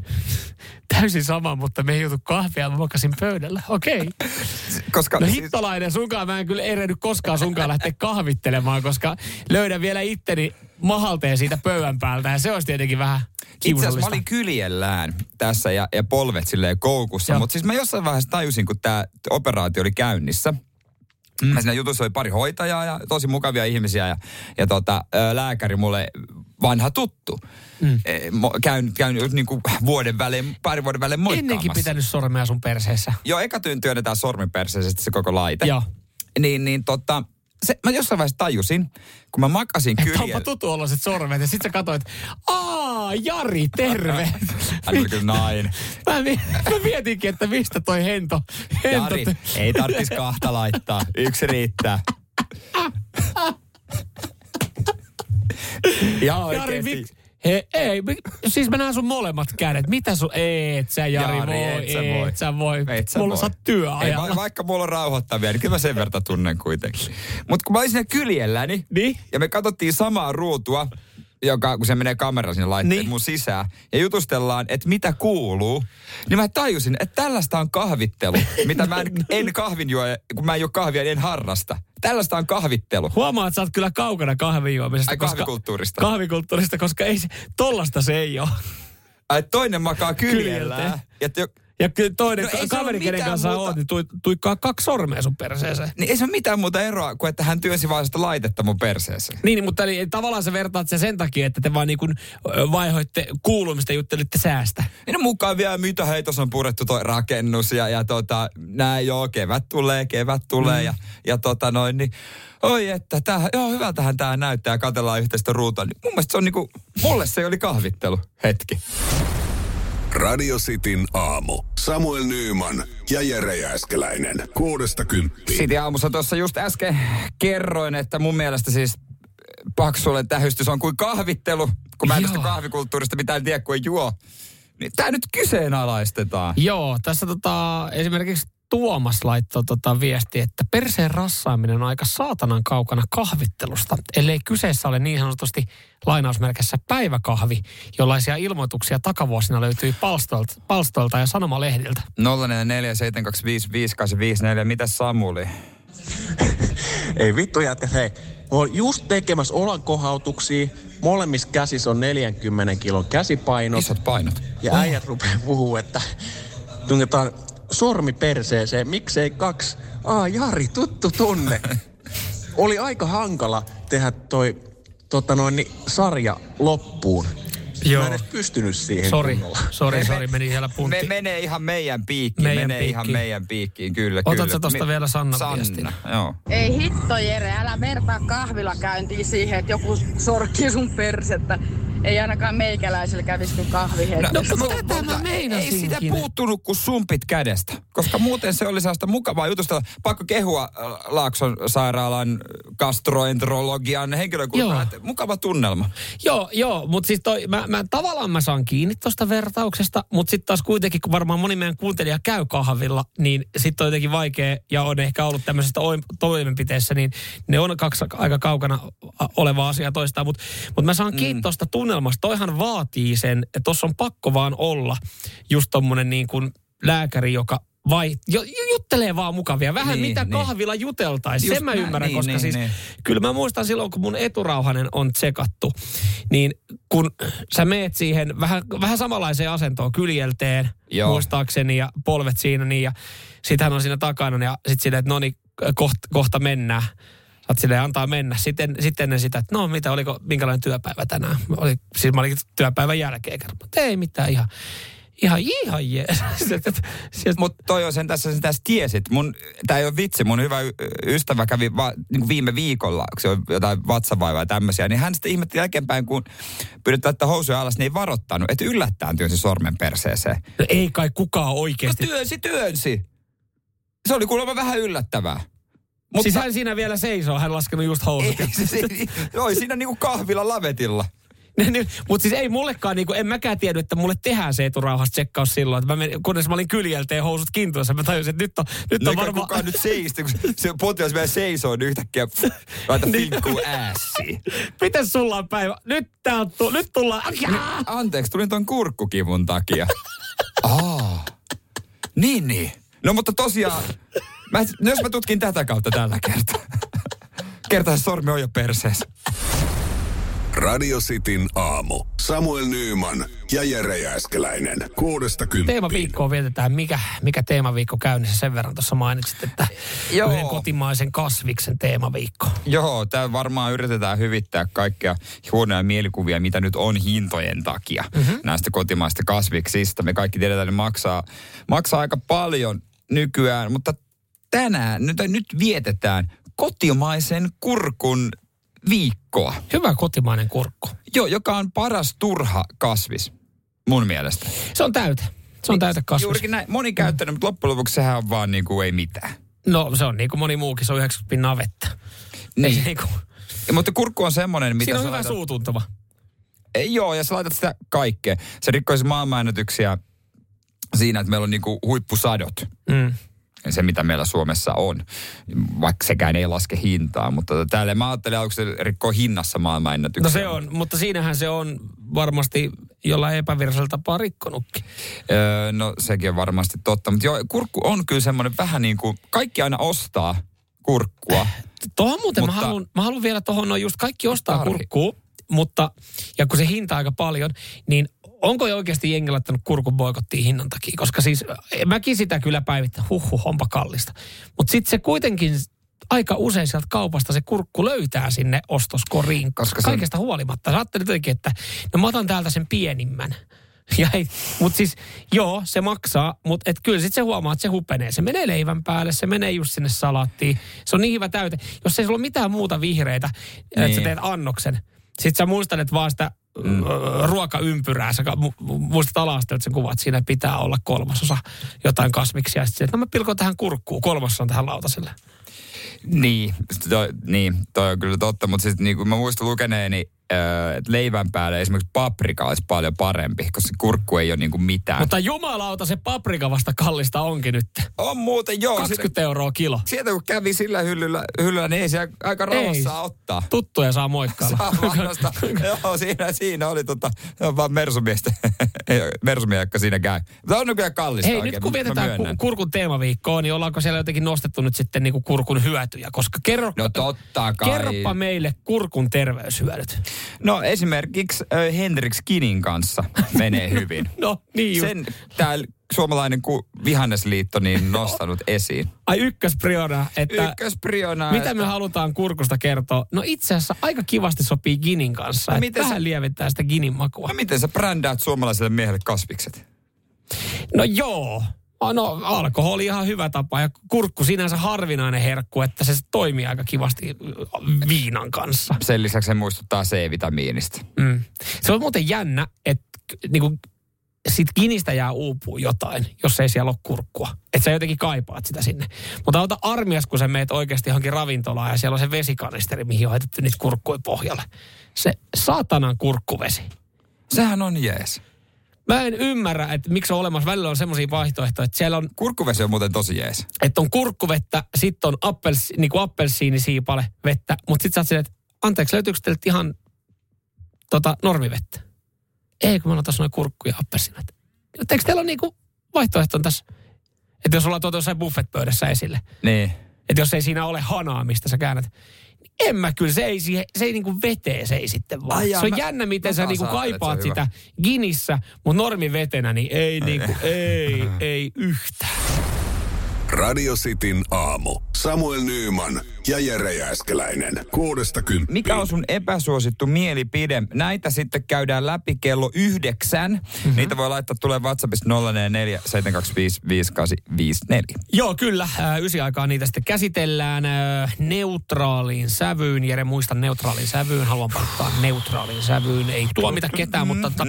täysin sama, mutta me ei joutu kahvia ja mä makasin pöydällä. Okei. Okay. (laughs) Koska No siis, hittolainen, sunkaan mä en kyllä erehdy koskaan sunkaan lähteä kahvittelemaan, koska löydän vielä itteni mahalteen siitä pöydän päältä ja se olisi tietenkin vähän itse asiassa mä olin kyljellään tässä ja, ja polvet silleen koukussa. Mutta siis mä jossain vaiheessa tajusin, kun tämä operaatio oli käynnissä. Mm. Mä siinä jutussa oli pari hoitajaa ja tosi mukavia ihmisiä ja, ja tota, lääkäri mulle vanha tuttu. Mm. Käyn, käyn niin kuin vuoden välein, pari vuoden välein moikkaamassa. Ennenkin pitänyt sormea sun perseessä. Joo, eka työn työnnetään sormiperseisesti se koko laite. Joo. Niin, niin tota, se, mä jossain vaiheessa tajusin, kun mä makasin Onpa kyljellä. tuttu oloiset sormet ja sit sä katsoit, aa Jari, terve. (laughs) Hän oli kyllä nainen. (laughs) mä, mi- mä mietinkin, että mistä toi hento, hento Jari, ei tarvitsisi kahta laittaa. Yksi riittää. (laughs) Ja Jari, oikeesti. He, ei, siis mä näen sun molemmat kädet. Mitä sun, et sä Jari, Jari, voi, et sä voi. et sä voi. Et sä Mulla voi. sä oot Ei, työajalla. va- vaikka mulla on rauhoittavia, niin kyllä mä sen verran tunnen kuitenkin. Mutta kun mä olin siinä kyljelläni, Niin? ja me katsottiin samaa ruutua, joka, kun se menee kamera sinne laitteen Niin. mun sisään, ja jutustellaan, että mitä kuuluu, niin mä tajusin, että tällaista on kahvittelu, mitä mä en, (laughs) en kahvin juo, kun mä en juo kahvia, niin en harrasta. Tällaista on kahvittelu. Huomaa, että sä oot kyllä kaukana kahvin juomisesta. Ai, koska- kahvikulttuurista. Kahvikulttuurista, koska ei se, tollasta se ei ole. Ai, toinen makaa kyljellään. Ja Ja kyllä toinen No se kaveri, kenen kanssa muuta. oot, niin tui, tuikkaa kaksi sormea sun perseeseen. niin ei se ole mitään muuta eroa kuin, että hän työnsi vaan sitä laitetta mun perseeseen. Niin, mutta eli, tavallaan sä vertaat se sen takia, että te vaan niin kuin vaihoitte kuulumista, juttelitte säästä. Ja no mukaan vielä, mitä hei, tuossa on purettu toi rakennus ja, ja tota, näin joo, kevät tulee, kevät tulee mm. ja, ja tota noin, niin oi että, tää, joo hyvältähän tää näyttää, katellaan yhteistä ruutua. Niin mun mielestä se on niinku, mulle se oli kahvittelu hetki. Radio Cityn aamu. Samuel Nyyman ja Jere Jääskeläinen. Kuudesta kymppiin. Sitten aamussa tuossa just äsken kerroin, että mun mielestä siis paksulle tähystys on kuin kahvittelu, kun mä en tästä kahvikulttuurista mitään tiedä, kun ei juo. Niin tää nyt kyseenalaistetaan. Joo, tässä tota, esimerkiksi Tuomas laittoi tota viesti, että perseen rassaaminen on aika saatanan kaukana kahvittelusta, ellei kyseessä ole niin sanotusti lainausmerkissä päiväkahvi, jollaisia ilmoituksia takavuosina löytyi palstolta, palstolta ja sanomalehdiltä. 0447255854, mitä Samuli? (laughs) Ei vittu jätkä, hei. Mä oon just tekemässä olankohautuksia. Molemmissa käsissä on 40 kilon käsipainot. Isot painot. Ja äijät rupeaa puhuu, että tungetaan sormi perseeseen. Miksei kaksi? Aa, Jari, tuttu tunne. (laughs) Oli aika hankala tehdä toi tota noin, niin, sarja loppuun. Joo. Mä en edes pystynyt siihen Sori, kunnolla. sori, sori, meni siellä puntti. Me, menee ihan meidän piikkiin, Meidän menee ihan piikkiin. meidän piikkiin, kyllä, Otatko kyllä. tosta Mi- vielä Sanna, viestin? joo. Ei hitto Jere, älä vertaa kahvilakäyntiä siihen, että joku sorkkii sun persettä. Ei ainakaan meikäläisellä kävisi kuin kahvi heti. No, mutta tätä mä meinasinkin. Ei sitä puuttunut kuin sumpit kädestä, koska muuten se oli sellaista mukavaa jutusta. Pakko kehua äh, Laakson sairaalan gastroenterologian henkilökunnan. Joo. että Mukava tunnelma. Joo, joo, mutta siis toi, mä, mä, tavallaan mä saan kiinni tuosta vertauksesta, mutta sitten taas kuitenkin, kun varmaan moni meidän kuuntelija käy kahvilla, niin sitten on jotenkin vaikea, ja on ehkä ollut tämmöisessä oi- toimenpiteessä, niin ne on kaksi aika kaukana a- oleva asia toistaan, mutta mut mä saan kiinni tuosta tunnelmasta. Toihan vaatii sen, että tuossa on pakko vaan olla just tommonen niin kuin lääkäri, joka vai, jo, juttelee vaan mukavia. Vähän Niin, mitä niin. kahvilla juteltaisiin. Sen mä ymmärrän, niin, koska niin, siis niin. kyllä mä muistan silloin, kun mun eturauhanen on tsekattu, niin kun sä meet siihen vähän, vähän samanlaiseen asentoon kyljelteen, Joo. muistaakseni, ja polvet siinä, niin ja sit hän on siinä takana, ja sit silleen, että no niin, kohta, kohta mennään. Oot silleen, antaa mennä. Sitten, sitten ennen sitä, että no mitä, oliko, minkälainen työpäivä tänään? Oli, siis mä olin työpäivän jälkeen kerran. Mutta ei mitään, ihan, ihan, ihan jees. (laughs) Mutta toi on sen tässä, sen tässä tiesit. Mun, tää ei ole vitsi, mun hyvä ystävä kävi va, niin viime viikolla, kun se on jotain vatsavaivaa ja tämmöisiä, niin hän sitten ihmetti jälkeenpäin, kun pyydettiin laittaa housuja alas, niin ei varottanut, että yllättäen työnsi sormen perseeseen. No ei kai kukaan No oikeasti. työnsi, työnsi. Se oli kuulemma vähän yllättävää. Mutta, siis hän siinä vielä seisoo, hän laskenut just housut. Ei, se, se, joo, siinä niinku kahvilla lavetilla. (laughs) Mutta siis ei mullekaan, niinku, en mäkään tiedä, että mulle tehdään se eturauhas tsekkaus silloin. Että mä menin, kunnes mä olin kyljelteen housut kintuissa, mä tajusin, että nyt on, nyt on varmaan... kukaan nyt seisti, kun se potilas vielä seisoo, niin yhtäkkiä laita Niin. finkkuu äässiin. Miten sulla on päivä? Nyt, tää on, tu- nyt tullaan... Jaa! Anteeksi, tulin ton kurkkukivun takia. Aa. Niin, niin. No mutta tosiaan, mä, jos mä tutkin tätä kautta tällä kertaa. Kertaa se sormi on jo perseessä. Radio Cityn aamu. Samuel Nyyman ja Jere Jääskeläinen. Kuudesta kymppiin. Teemaviikkoa vietetään. Mikä, mikä teemaviikko käynnissä? Sen verran tuossa mainitsit, että Joo. yhden kotimaisen kasviksen teemaviikko. Joo, tämä varmaan yritetään hyvittää kaikkia huonoja mielikuvia, mitä nyt on hintojen takia mm-hmm. näistä kotimaista kasviksista. Me kaikki tiedetään, että ne maksaa, maksaa aika paljon nykyään, mutta tänään, nyt, nyt vietetään kotimaisen kurkun viikkoa. Hyvä kotimainen kurkku. Joo, joka on paras turha kasvis, mun mielestä. Se on täyte. Se on täyte kasvis. Juurikin näin. Moni käyttänyt, mutta loppujen lopuksi sehän on vaan niin kuin ei mitään. No se on niin kuin moni muukin, se on 90 pinnaa vettä. Ei, Niin. niin kuin, Ja, mutta kurkku on semmoinen, mitä siinä on hyvä laitat- suutuntuma. Ei, joo, ja sä laitat sitä kaikkea. Se rikkoisi maailmanennätyksiä siinä, että meillä on niinku huippusadot. Mm. Se, mitä meillä Suomessa on. Vaikka sekään ei laske hintaa. Mutta täällä mä ajattelin aluksi, että se rikkoo hinnassa maailmanennätyksiä. No se on, mutta siinähän se on varmasti jollain epävirallisella tapaa rikkonutkin. Öö, no sekin on varmasti totta. Mutta joo, kurkku on kyllä semmoinen vähän niin kuin, kaikki aina ostaa kurkkua. Tuohon muuten Mutta- mä, haluan, mä haluan vielä tuohon, no just kaikki ostaa Tarvi. kurkkuu, mutta, ja kun se hinta aika paljon, niin onko jo oikeasti jengi laittanut kurkun boikottiin hinnan takia? Koska siis eh, mäkin sitä kyllä päivittän, huhhuh, onpa kallista. Mutta sitten se kuitenkin aika usein sieltä kaupasta se kurkku löytää sinne ostoskoriin, Koska koska se on- kaikesta huolimatta. Sä ajattelet jotenkin, että no mä otan täältä sen pienimmän. (laughs) Ja ei, mutta siis joo, se maksaa, mutta et kyllä sitten se huomaa, että se hupenee. Se menee leivän päälle, se menee just sinne salaattiin. Se on niin hyvä täyte. Jos ei sulla ole mitään muuta vihreitä, niin. että sä Niin. teet annoksen. Sitten sä muistelet vaan sitä mm. ruokaympyrää. Sä ka- mu- mu- muistat alastelta sen kuvat, siinä pitää olla kolmasosa jotain kasviksia. Sitten no mä pilkon tähän kurkkuun, kolmasosa tähän lautaselle. Niin, toi, niin, toi on kyllä totta, mutta siis niin kuin mä muistan lukeneeni, että leivän päälle esimerkiksi paprika olisi paljon parempi, koska se kurkku ei ole niin kuin mitään. Mutta jumalauta, se paprika vasta kallista onkin nyt. on muuten, joo. 20 euroa kilo. Sieltä kun kävi sillä hyllyllä, hyllyllä niin ei siellä aika rauhassa saa ottaa. Tuttuja saa moikkailla. Saa vanhasta. (laughs) joo, siinä, siinä oli tota, se vaan mersumiestä, (laughs) joka siinä käy. Mutta on kyllä kallista Hei, oikein, nyt kun vietetään ku- kurkun teemaviikkoa, niin ollaanko siellä jotenkin nostettu nyt sitten niinku kurkun hyötyjä? Koska kerro, No totta kai. kerropa meille kurkun terveyshyödyt. No esimerkiksi äh, Hendrik Skinin kanssa menee (laughs) hyvin. No niin just. Sen täällä suomalainen ku, vihannesliitto niin (laughs) nostanut esiin. Ai ykköspriona, että Ykköspriona. mitä me halutaan kurkusta kertoa? No itse asiassa aika kivasti sopii Ginin kanssa. No että miten vähän se- lieventää sitä Ginin makua. No miten sä brändäät suomalaiselle miehelle kasvikset? No joo. No alkoholi ihan hyvä tapa ja kurkku sinänsä harvinainen herkku, että se toimii aika kivasti viinan kanssa. Sen lisäksi se muistuttaa C-vitamiinista. Mm. Se on muuten jännä, että niinku, sit kinistä jää uupuu jotain, jos ei siellä ole kurkkua. Että sä jotenkin kaipaat sitä sinne. Mutta ota armias, kun sä meet oikeasti johonkin ravintolaan ja siellä on se vesikanisteri, mihin on heitetty niitä kurkkuja pohjalle. Se saatanan kurkkuvesi. Sehän on jees. Mä en ymmärrä, että miksi on olemassa. Välillä on semmoisia vaihtoehtoja, että siellä on, Kurkkuvesi on muuten tosi jees. että on kurkkuvettä, sitten on appels, niin kuin appelsiinisiipale vettä, mutta sitten sä oot silleen, että anteeksi, löytyykö teiltä ihan tota, normivettä? Ei, kun mä oon tässä noin kurkku ja appelsiinat. Eikö teillä ole niinku vaihtoehto on tässä, että jos ollaan tuotu jossain buffetpöydässä esille, Niin. että jos ei siinä ole hanaa, mistä sä käännät, en mä kyllä, se ei, siihen, se ei niinku veteen, se ei sitten vaan. Ai jaa, se on mä- jännä, miten mä sä niinku kaipaat sitä ginissä, mutta normivetenä, niin ei niinku, ei, ei yhtään. Radio Cityn aamu. Samuel Nyyman ja Jere Jääskeläinen. Kuudesta kymppiin. Mikä on sun epäsuosittu mielipide? Näitä sitten käydään läpi kello yhdeksän. Mm-hmm. Niitä voi laittaa tulee WhatsAppista 044 725 5854. Joo, kyllä. Äh, Ysi aikaa niitä sitten käsitellään äh, neutraaliin sävyyn. Jere, muista neutraaliin sävyyn. Haluan paikkaa neutraaliin sävyyn. Ei tuomita ketään, mutta tota,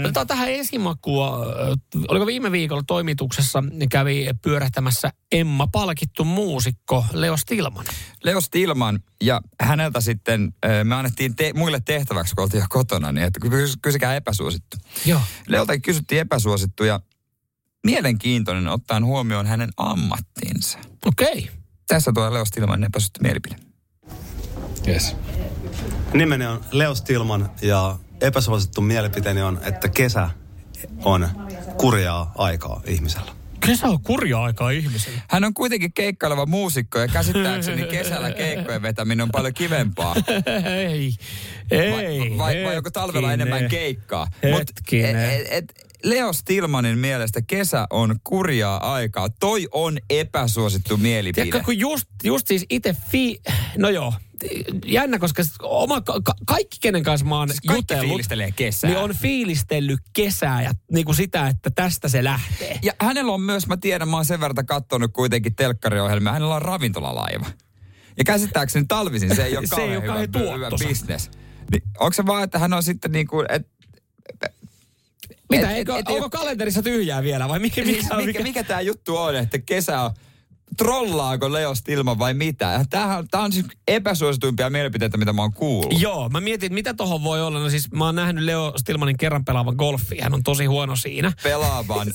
otetaan tähän esimakua. Äh, Oliko viime viikolla toimituksessa kävi pyörähtämässä Emma palkittu muusikko Leo Stilman. Leo Stilman ja häneltä sitten, ö, me annettiin te, muille tehtäväksi, kun oltiin jo kotona, niin että kys, kysykää epäsuosittu. Joo. Leoltakin kysyttiin epäsuosittu ja mielenkiintoinen ottaen huomioon hänen ammattinsa. Okei. Okay. Tässä tulee Leo Stilman epäsuosittu mielipide. Yes. Nimeni on Leo Stilman ja epäsuosittu mielipiteeni on, että kesä on kurjaa aikaa ihmisellä. Kesä on kurja aikaa ihmiselle. Hän on kuitenkin keikkaileva muusikko ja käsittääkseni kesällä keikkojen vetäminen on paljon kivempaa. ei, ei. vai, vai, vai onko talvella enemmän keikkaa? Hetkinen. et, et, Leo Stilmanin mielestä kesä on kurjaa aikaa. Toi on epäsuosittu mielipide. Tiedätkö, kun just, just siis itse fi... No joo, jännä, koska oma, ka, ka- kaikki kenen kanssa mä oon Siis kaikki jutellut, fiilistelee kesää. niin on fiilistellyt kesää ja niin kuin sitä, että tästä se lähtee. Ja hänellä on myös, mä tiedän, mä oon sen verran katsonut kuitenkin telkkariohjelmia, hänellä on ravintolalaiva. Ja käsittääkseni talvisin se ei ole (laughs) Se kauhean ei ole hyvä, kauhean hyvä tuottoisa. bisnes. Niin, onko se vaan, että hän on sitten niin kuin, et, Mitä, et- eikö, et- onko kalenterissa tyhjää vielä vai mikä, siis mikä, mikä, mikä, mikä tämä juttu on, että kesä on trollaako Leo Stilman vai mitä? Tämähän, tämä on siis epäsuosituimpia mielipiteitä, mitä mä oon kuullut. Joo, mä mietin, että mitä tohon voi olla. No siis mä oon nähnyt Leo Stilmanin kerran pelaavan golfia. Hän on tosi huono siinä. Pelaavan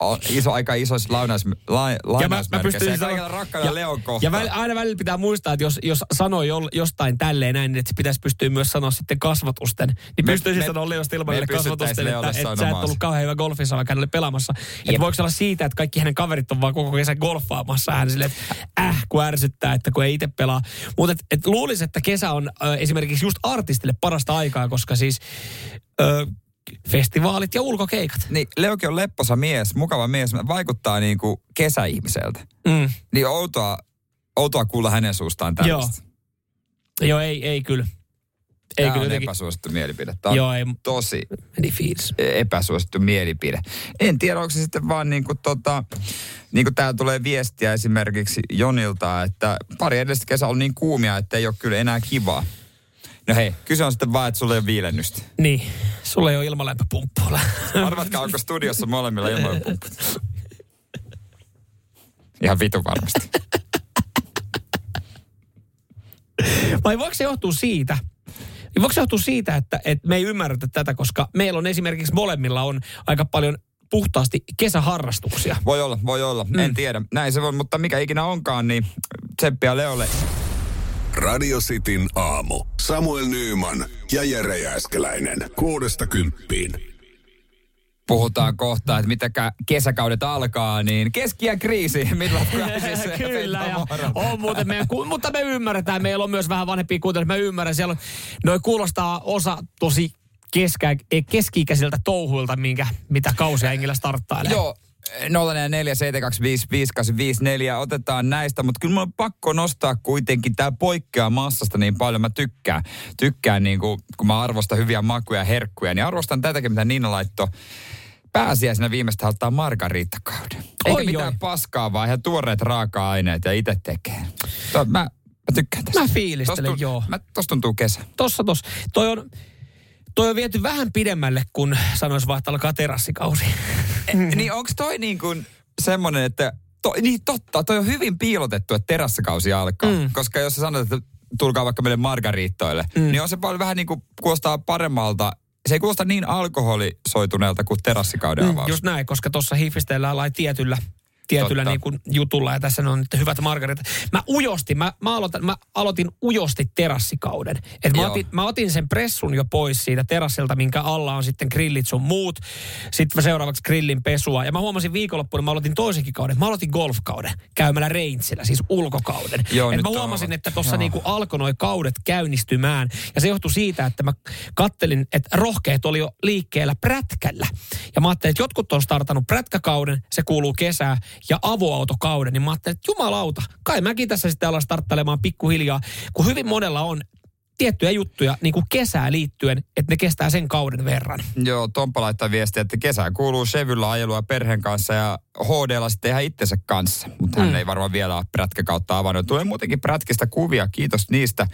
on iso, aika isoissa launaus, la, Ja mä, mä pystyn Ja sanoa- kaikilla rakkaudella Leon kohtaan. ja väl, aina välillä pitää muistaa, että jos, jos sanoo jo, jostain tälleen näin, niin että se pitäisi pystyä myös sanoa sitten kasvatusten. Niin Me- pystyisin me- sanoa Leo Stilmanille kasvatusten, että, Leolle että sä et ollut kauhean hyvä golfissa, vaikka hän oli pelaamassa. Että voiko olla siitä, että kaikki hänen kaverit on vaan koko kesän golfaamassa. Hän silleen, että äh, kun ärsyttää, että kun ei itse pelaa. Mutta et, et luulisi, että kesä on ö, esimerkiksi just artistille parasta aikaa, koska siis ö, festivaalit ja ulkokeikat. Niin, Leokin on lepposa mies, mukava mies, vaikuttaa niin kuin kesäihmiseltä. Mm. Niin outoa, outoa kuulla hänen suustaan tällaista. Joo, ei, ei kyllä. Ei Tämä on jotenkin. epäsuosittu mielipide. Tämä on Joo, ei, tosi meni fiilis. epäsuosittu mielipide. En tiedä, onko se sitten vaan niin kuin tota, niin kuin täällä tulee viestiä esimerkiksi Jonilta, että pari edellistä kesä on niin kuumia, että ei ole kyllä enää kivaa. No hei, kyse on sitten vaan, että sulla ei ole viilennystä. Niin, sulla ei ole ilmalämpöpumppua. (laughs) Arvatkaa, onko studiossa molemmilla ilmoipumput? Ihan vitu varmasti. Vai voiko se johtua siitä, voiko se johtua siitä, että, että me ei ymmärretä tätä, koska meillä on esimerkiksi molemmilla on aika paljon puhtaasti kesäharrastuksia. Voi olla, voi olla. Mm. En tiedä. Näin se voi, mutta mikä ikinä onkaan, niin tseppiä Leolle. Radio Cityn aamu. Samuel Nyyman ja Jere Jääskeläinen. Kuudesta kymppiin. Puhutaan kohta, että mitä kesäkaudet alkaa, niin keskiä kriisi. (laughs) Millä (laughs) Kyllä, ja on muuten meidän, ku- mutta me ymmärretään, meillä on myös vähän vanhempia kuuntelijoita, mä ymmärrän, siellä on, noi kuulostaa osa tosi keskä, keski-ikäisiltä touhuilta, minkä, mitä kausia Engillä starttailee. Joo, 044 otetaan näistä, mutta kyllä mulla on pakko nostaa kuitenkin, tämä poikkeaa massasta niin paljon, mä tykkään. Tykkään niin kuin, kun mä arvostan hyviä makuja ja herkkuja, niin arvostan tätäkin, mitä Niina laittoi. Pääsiäisenä viimeistä ottaa margariittakauden. Eikä Oi, mitään oi. paskaa, vaan ihan tuoreet raaka-aineet ja itse tekee. To, mä, mä tykkään tästä. Mä fiilistelen, Tosta- joo. Mä, tosta tuntuu kesä. Tossa, tossa. Toi on, toi on viety vähän pidemmälle, kun sanoisi vaan, että alkaa terassikausi. niin onko toi niin kuin semmoinen, että to, niin totta, toi on hyvin piilotettu, että terassikausi alkaa. Mm. Koska jos sä sanot, että tulkaa vaikka meille margariittoille, mm. niin on se paljon vähän niin kuin kuulostaa paremmalta. Se ei kuulosta niin alkoholisoituneelta kuin terassikauden avaus. Mm, Just näin, koska tuossa hifistellään lai tietyllä tietyllä Totta. niin kuin jutulla ja tässä ne on nyt hyvät margaritat. Mä ujostin, mä, mä, aloitan, mä aloitin ujosti terassikauden. Et mä, Joo. otin, mä otin sen pressun jo pois siitä terassilta, minkä alla on sitten grillit sun muut. Sitten seuraavaksi grillin pesua. Ja mä huomasin viikonloppuna, mä aloitin toisenkin kauden. Mä aloitin golfkauden käymällä Reintsillä, siis ulkokauden. Joo, Et mä on huomasin, aivan- että tuossa niinku alkoi noi kaudet käynnistymään. Ja se johtui siitä, että mä kattelin, että rohkeet oli jo liikkeellä prätkällä. Ja mä ajattelin, että jotkut on startannut prätkäkauden, se kuuluu kesää, ja avoautokauden. Niin mä ajattelin, että jumalauta, kai mäkin tässä sitten alan starttailemaan pikkuhiljaa, kun hyvin monella on tiettyjä juttuja niin kuin kesää liittyen, että ne kestää sen kauden verran. Joo, Tomppa laittaa viestiä, että kesä kuuluu Chevyllä ajelua perheen kanssa ja HDlla sitten ihan itsensä kanssa. Mutta hän Mm. ei varmaan vielä ole prätkäkautta avannut. Tulee muutenkin prätkistä kuvia, kiitos niistä.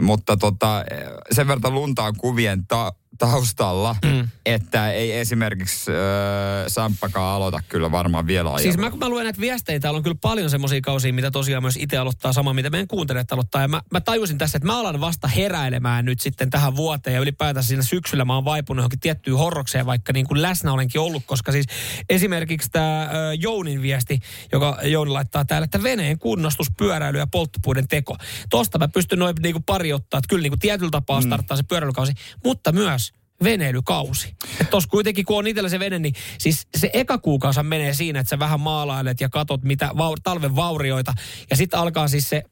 Mutta tota, sen verran lunta on kuvien ta- taustalla, mm. että ei esimerkiksi äh, Samppakaan aloita kyllä varmaan vielä ajelua. Siis mä, kun mä luen näitä viestejä, täällä on kyllä paljon semmoisia kausia, mitä tosiaan myös itse aloittaa sama, mitä meidän kuuntelijat aloittaa. Ja mä, mä tajusin tässä, että mä alan vasta heräilemään nyt sitten tähän vuoteen ja ylipäätään siinä syksyllä mä oon vaipunut johonkin tiettyyn horrokseen, vaikka niin kuin läsnä olenkin ollut, koska siis esimerkiksi tämä Jounin viesti, joka Jouni laittaa täällä, että veneen kunnostus, pyöräily ja polttopuiden teko. Tosta mä pystyn noin niin kuin pari ottaa, että kyllä niin kuin tietyllä tapaa starttaa se pyöräilykausi, mutta myös veneilykausi. Että tossa kuitenkin, kun on itsellä se vene, niin siis se eka kuukausi menee siinä, että sä vähän maalailet ja katot mitä vau- talven vaurioita. Ja sitten alkaa siis se,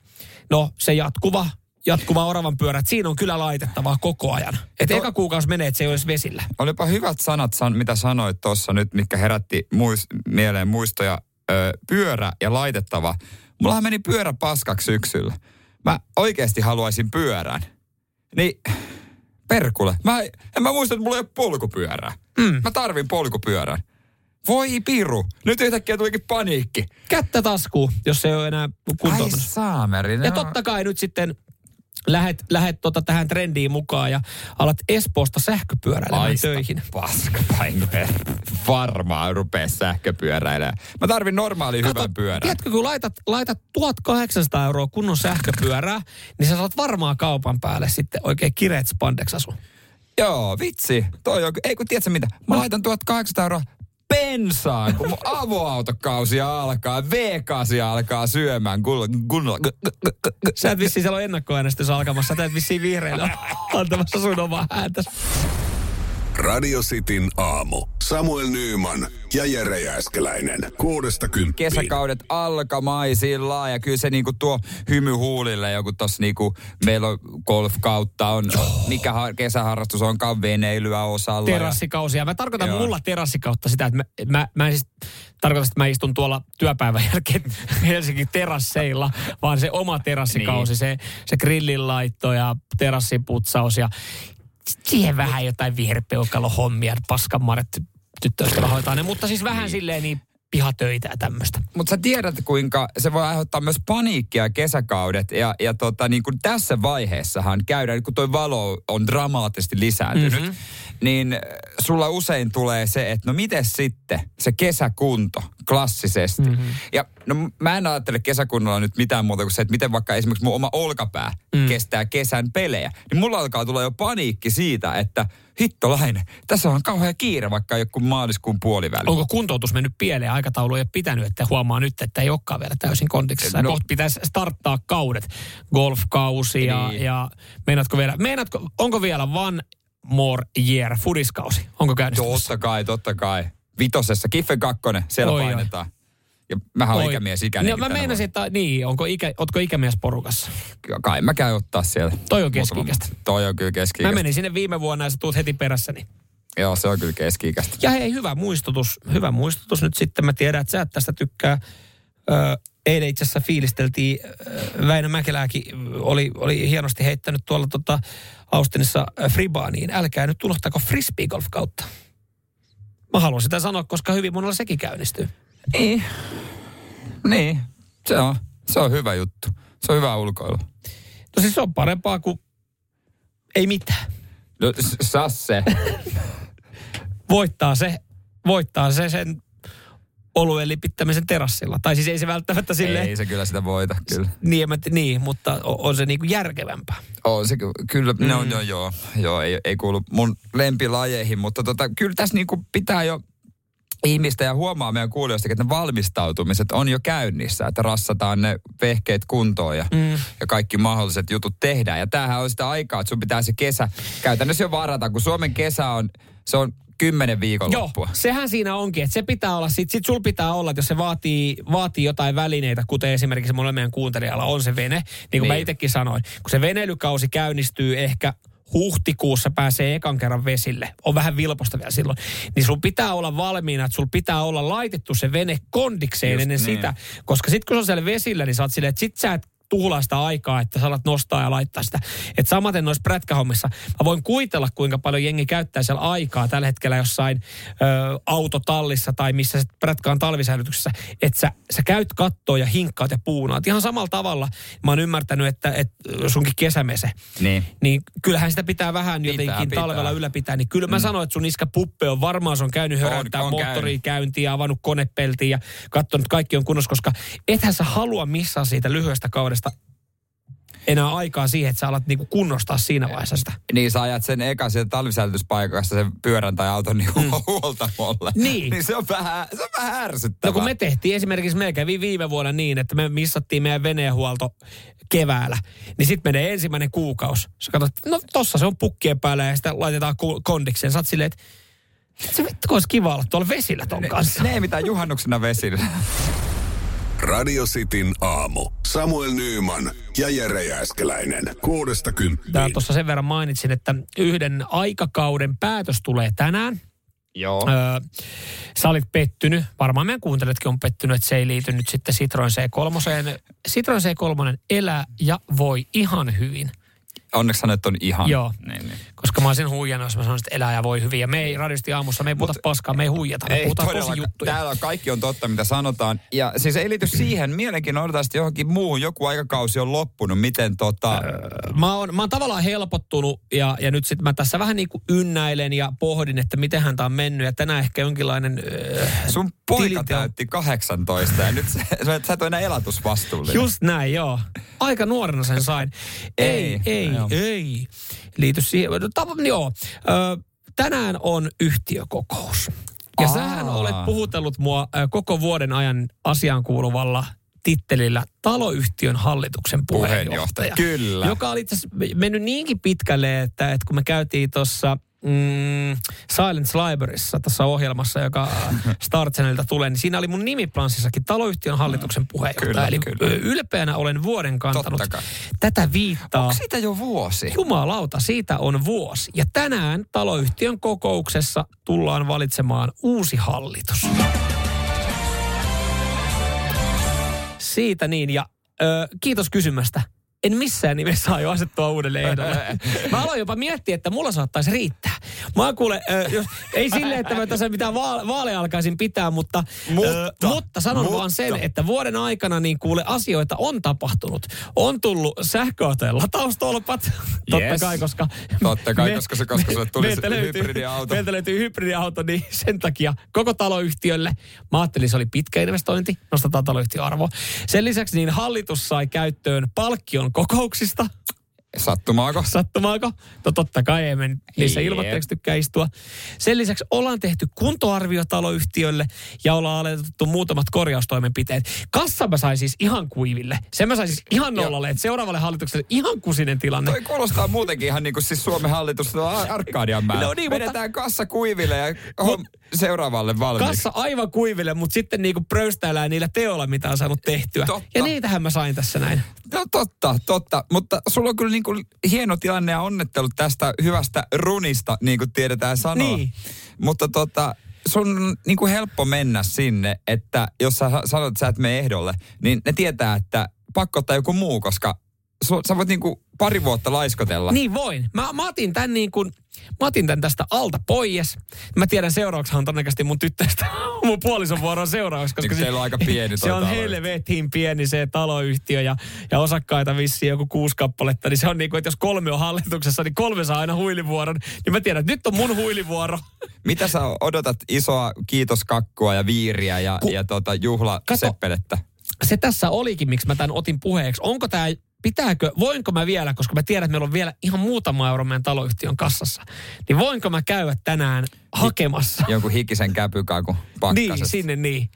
no se jatkuva, jatkuva oravan pyörä, että siinä on kyllä laitettavaa koko ajan. Että To- eka kuukausi menee, että se ei olisi vesillä. Olipa hyvät sanat, san, mitä sanoit tuossa nyt, mikä herätti muis, mieleen muistoja. Ö, pyörä ja laitettava. Mullahan meni pyörä paskaksi syksyllä. Mä oikeasti haluaisin pyörän. Niin, perkule. Mä, en mä muista, että mulla ei ole polkupyörää. Mm. Mä tarvin polkupyörän. Voi piru. Nyt yhtäkkiä tulikin paniikki. Kättä taskuun, jos se ei ole enää kuntoon. Ai saameri. Ja totta kai nyt sitten lähet, lähet tota tähän trendiin mukaan ja alat Espoosta sähköpyöräilemään Aista töihin. paska Varmaan rupee sähköpyöräilemään. Mä tarvin normaali hyvän pyörän. Tiedätkö, kun laitat, laitat 1800 euroa kunnon sähköpyörää, niin sä saat varmaan kaupan päälle sitten oikein kireet spandeksasu. Joo, vitsi. Toi on, ei kun tiedätkö mitä? Mä laitan 1800 euroa bensaan, kun mun avoautokausi alkaa, V8 alkaa syömään kun, kunnolla. Sä et vissiin siellä on ennakkoäänestys alkamassa, sä et vissiin vihreillä antamassa sun omaa ääntä. Radio Cityn aamu. Samuel Nyyman ja Jere Jääskeläinen. Kuudesta kymppiin. Kesäkaudet alkamaisillaan ja kyllä se niinku tuo hymy huulille joku tossa niinku, meillä on golf-kautta, on, mikä har, kesäharrastus onkaan veneilyä osalla. ja- Terassikausia. Mä tarkoitan Joo. mulla terassikautta sitä, että mä, mä, mä en siis tarkoita, että mä istun tuolla työpäivän jälkeen (laughs) Helsingin terasseilla, vaan se oma terassikausi, Niin. se, se grillin laitto ja terassin putsaus ja siihen vähän jotain viherpeukalohommia, paskanmarjat tyttöystävä hoitaa ne, mutta siis vähän silleen niin pihatöitä ja tämmöistä. Mutta sä tiedät, kuinka se voi aiheuttaa myös paniikkia kesäkaudet. Ja, ja tota, niin kuin tässä vaiheessahan käydään, kun toi valo on dramaattisesti lisääntynyt, mm-hmm. niin sulla usein tulee se, että no miten sitten se kesäkunto klassisesti. Mm-hmm. Ja no mä en ajattele kesäkunnolla nyt mitään muuta kuin se, että miten vaikka esimerkiksi mun oma olkapää mm. kestää kesän pelejä. Niin mulla alkaa tulla jo paniikki siitä, että hittolainen, tässä on kauhean kiire vaikka joku maaliskuun puoliväli. Onko kuntoutus mennyt pieleen? Aikataulu ei ole pitänyt, että huomaa nyt, että ei olekaan vielä täysin kondiksessa. No. Kohta pitäisi starttaa kaudet. Golfkausi ja, Niin. ja meinaatko vielä, meinaatko, onko vielä one more year fudiskausi? Onko käynnistymässä? Totta kai, totta kai. Vitosessa, Kiffen kakkonen, siellä Oi, oi. Ja mähän olen ikämies ikäinen. No, mä meinasin, että niin, onko ikä, ootko ikämies porukassa? Kai mä käyn ottaa siellä. Toi on keski-ikäistä. Toi on kyllä keski Mä menin sinne viime vuonna ja sä tuut heti perässäni. Joo, se on kyllä keski-ikäistä. Ja hei, hyvä muistutus. Hyvä muistutus nyt sitten. Mä tiedän, että sä et tästä tykkää. Ö, eilen itse asiassa fiilisteltiin, Väinö Mäkelääkin oli, oli hienosti heittänyt tuolla tota Austinissa Fribaaniin. Älkää nyt unohtako frisbee golf kautta. Mä haluan sitä sanoa, koska hyvin monella sekin käynnistyy. Niin. Niin. Se on, se on hyvä juttu. Se on hyvä ulkoilu. No siis se on parempaa kuin ei mitään. No, Sasse. (laughs) Voittaa se, voittaa se sen oluen lipittämisen terassilla. Tai siis ei se välttämättä silleen, Ei se kyllä sitä voita, kyllä. niin, mä- niin, mutta o- on se niinku järkevämpää. On se ky- kyllä, mm. no, no joo, joo ei, ei kuulu mun lempilajeihin, mutta tota, kyllä tässä niinku pitää jo ihmistä ja huomaa meidän kuulijoistakin, että ne valmistautumiset on jo käynnissä, että rassataan ne vehkeet kuntoon ja, mm. ja kaikki mahdolliset jutut tehdään. Ja tämähän on sitä aikaa, että sun pitää se kesä käytännössä jo varata, kun Suomen kesä on, se on kymmenen Joo, viikonloppua. sehän siinä onkin, että se pitää olla, sit, sit sul pitää olla, että jos se vaatii, vaatii jotain välineitä, kuten esimerkiksi mulla meidän kuuntelijalla on se vene, niin kuin niin. mä itsekin sanoin, kun se veneilykausi käynnistyy ehkä huhtikuussa pääsee ekan kerran vesille, on vähän vilposta vielä silloin, niin sun pitää olla valmiina, että sul pitää olla laitettu se vene kondikseen Just ennen niin. sitä, koska sit kun se on siellä vesillä, niin sä oot silleen, että sit sä et tuhlaa sitä aikaa, että sä alat nostaa ja laittaa sitä. Et samaten noissa prätkähommissa, mä voin kuitella, kuinka paljon jengi käyttää siellä aikaa tällä hetkellä jossain ö, autotallissa tai missä se prätkä on talvisäilytyksessä, että sä, sä käyt kattoon ja hinkkaat ja puunaat. Ihan samalla tavalla mä oon ymmärtänyt, että, että sunkin kesämese, Niin. niin kyllähän sitä pitää vähän Pitää, jotenkin pitää. talvella ylläpitää. Niin kyllä mä mm. sanoin, että sun iskä puppe on varmaan, se on käynyt höräyttää käyntiin ja avannut konepeltiin ja katsonut, kaikki on kunnossa, koska ethän sä halua missaa siitä lyhyestä kaudesta enää aikaa siihen, että sä alat niinku kunnostaa siinä vaiheessa sitä. Niin sä ajat sen eka sieltä talvisäilytyspaikasta sen pyörän tai auton niin mm. huoltamolle. Niin. niin se on vähän, se on vähän ärsyttävää. No kun me tehtiin esimerkiksi, meillä kävi viime vuonna niin, että me missattiin meidän veneenhuolto keväällä. Niin sitten menee ensimmäinen kuukausi. Sä katsot, no tossa se on pukkien päällä ja sitä laitetaan kondikseen. Sä oot silleen, että se vittu olisi kiva olla tuolla vesillä ton kanssa. Ne ei mitään juhannuksena vesillä. (laughs) Radio Cityn aamu. Samuel Nyyman ja Jere Jääskeläinen. Kuudesta kymppiin. Tää tuossa sen verran mainitsin, että yhden aikakauden päätös tulee tänään. Joo. Öö, sä olit pettynyt, varmaan meidän kuuntelijatkin on pettynyt, että se ei liity nyt sitten Citroen C3. Citroen C3 elää ja voi ihan hyvin. Onneksi sanoit on ihan. Joo. Niin, niin. Koska mä olisin huijannut, jos mä sanoisin, että eläjä voi hyvin. Ja me ei radiosti aamussa, me ei puhuta paskaa, me ei huijata, me puhutaan tosi juttuja. Täällä on kaikki on totta, mitä sanotaan. Ja siis ei liity siihen, mielenkiinnolla odotan sitten johonkin muuhun. Joku aikakausi on loppunut. Miten tota... Mä oon, mä oon tavallaan helpottunut ja, ja nyt sitten mä tässä vähän niin kuin ynnäilen ja pohdin, että miten tämä on mennyt. Ja tänään ehkä jonkinlainen... Äh, Sun poika tilinteo- täytti 18 ja nyt sä, sä et ole enää elatusvastuullinen. Just näin, joo. Aika nuorena sen sain. ei, Ei, ei, joo. ei. Liity siihen. No, tav- joo. Ö, tänään on yhtiökokous. Ja Aa. sähän olet puhutellut mua ö, koko vuoden ajan asiaan kuuluvalla tittelillä taloyhtiön hallituksen puheenjohtaja. Puheenjohtaja, kyllä. Joka oli itse mennyt niinkin pitkälle, että, että kun me käytiin tuossa mm, Silence Libraryssa tässä ohjelmassa, joka (laughs) Star Channelilta tulee, niin siinä oli mun nimiplanssissakin taloyhtiön hallituksen puheenjohtaja. Kyllä, Eli kyllä. ylpeänä olen vuoden kantanut tätä viittaa. Onko siitä jo vuosi? Jumalauta, siitä on vuosi. Ja tänään taloyhtiön kokouksessa tullaan valitsemaan uusi hallitus. Siitä niin, ja ö, kiitos kysymästä. En missään nimessä aio asettua uudelle ehdolle. Mä aloin jopa miettiä, että mulla saattaisi riittää. Mä kuule, ö, jos, ei silleen, että mä tässä mitään vaale- vaaleja alkaisin pitää, mutta, Mutta, ö, mutta sanon mutta. vaan sen, että vuoden aikana niin kuule asioita on tapahtunut. On tullut sähköautojen lataustolpat, totta Yes. kai, koska... Totta kai, koska se- koska sulle tuli meiltä löytyy- hybridiauto. Meiltä löytyy hybridiauto, niin sen takia koko taloyhtiölle. Mä ajattelin, se oli pitkä investointi, nostetaan taloyhtiön arvo. Sen lisäksi niin hallitus sai käyttöön palkkion kokouksista. Sattumaako? Sattumaako? No totta kai, ei niissä ilmoitteeksi tykkää istua. Sen lisäksi ollaan tehty kuntoarvio taloyhtiölle ja ollaan aloitettu muutamat korjaustoimenpiteet. Kassa mä sain siis ihan kuiville. Sen mä sain siis ihan nollalle, että seuraavalle hallitukselle ihan kusinen tilanne. Toi kuulostaa muutenkin ihan niin kuin siis Suomen hallitus Arkadian määrä. No niin, mutta- Vedetään kassa kuiville ja hom, seuraavalle valmiiksi. Kassa aivan kuiville, mutta sitten niinku pröystäillään niillä teoilla, mitä on saanut tehtyä. Totta. Ja niitähän mä sain tässä näin. No totta, totta. Mutta sulla on kyllä niin kuin hieno tilanne ja onnittelut tästä hyvästä runista, niin kuin tiedetään sanoa. Niin. Mutta tota, sun on niin kuin helppo mennä sinne, että jos sä sanot, että sä et mene ehdolle, niin ne tietää, että pakko ottaa joku muu, koska su, sä voit niin kuin pari vuotta laiskotella. Niin voin. Mä, mä, otin tämän niin kuin, mä otin tämän tästä alta pois. Mä tiedän seuraavaksi on todennäköisesti mun tyttöstä (laughs) mun puolison vuoron seuraavaksi. Koska Niin se, on aika pieni Se on helvetin pieni se taloyhtiö ja, ja osakkaita vissiin joku kuusi kappaletta. Niin se on niin kuin, että jos kolme on hallituksessa, niin kolme saa aina huilivuoron. Niin mä tiedän, että nyt on mun huilivuoro. (laughs) Mitä sä odotat isoa kiitoskakkua ja viiriä ja, Ku- ja tota juhlaseppelettä? se tässä olikin, miksi mä tämän otin puheeksi. Onko tämä, pitääkö, voinko mä vielä, koska mä tiedän, että meillä on vielä ihan muutama euro meidän taloyhtiön kassassa, niin voinko mä käydä tänään hakemassa? Jonkun hikisen käpykaku (laughs) Niin, pakkasesta. sinne niin.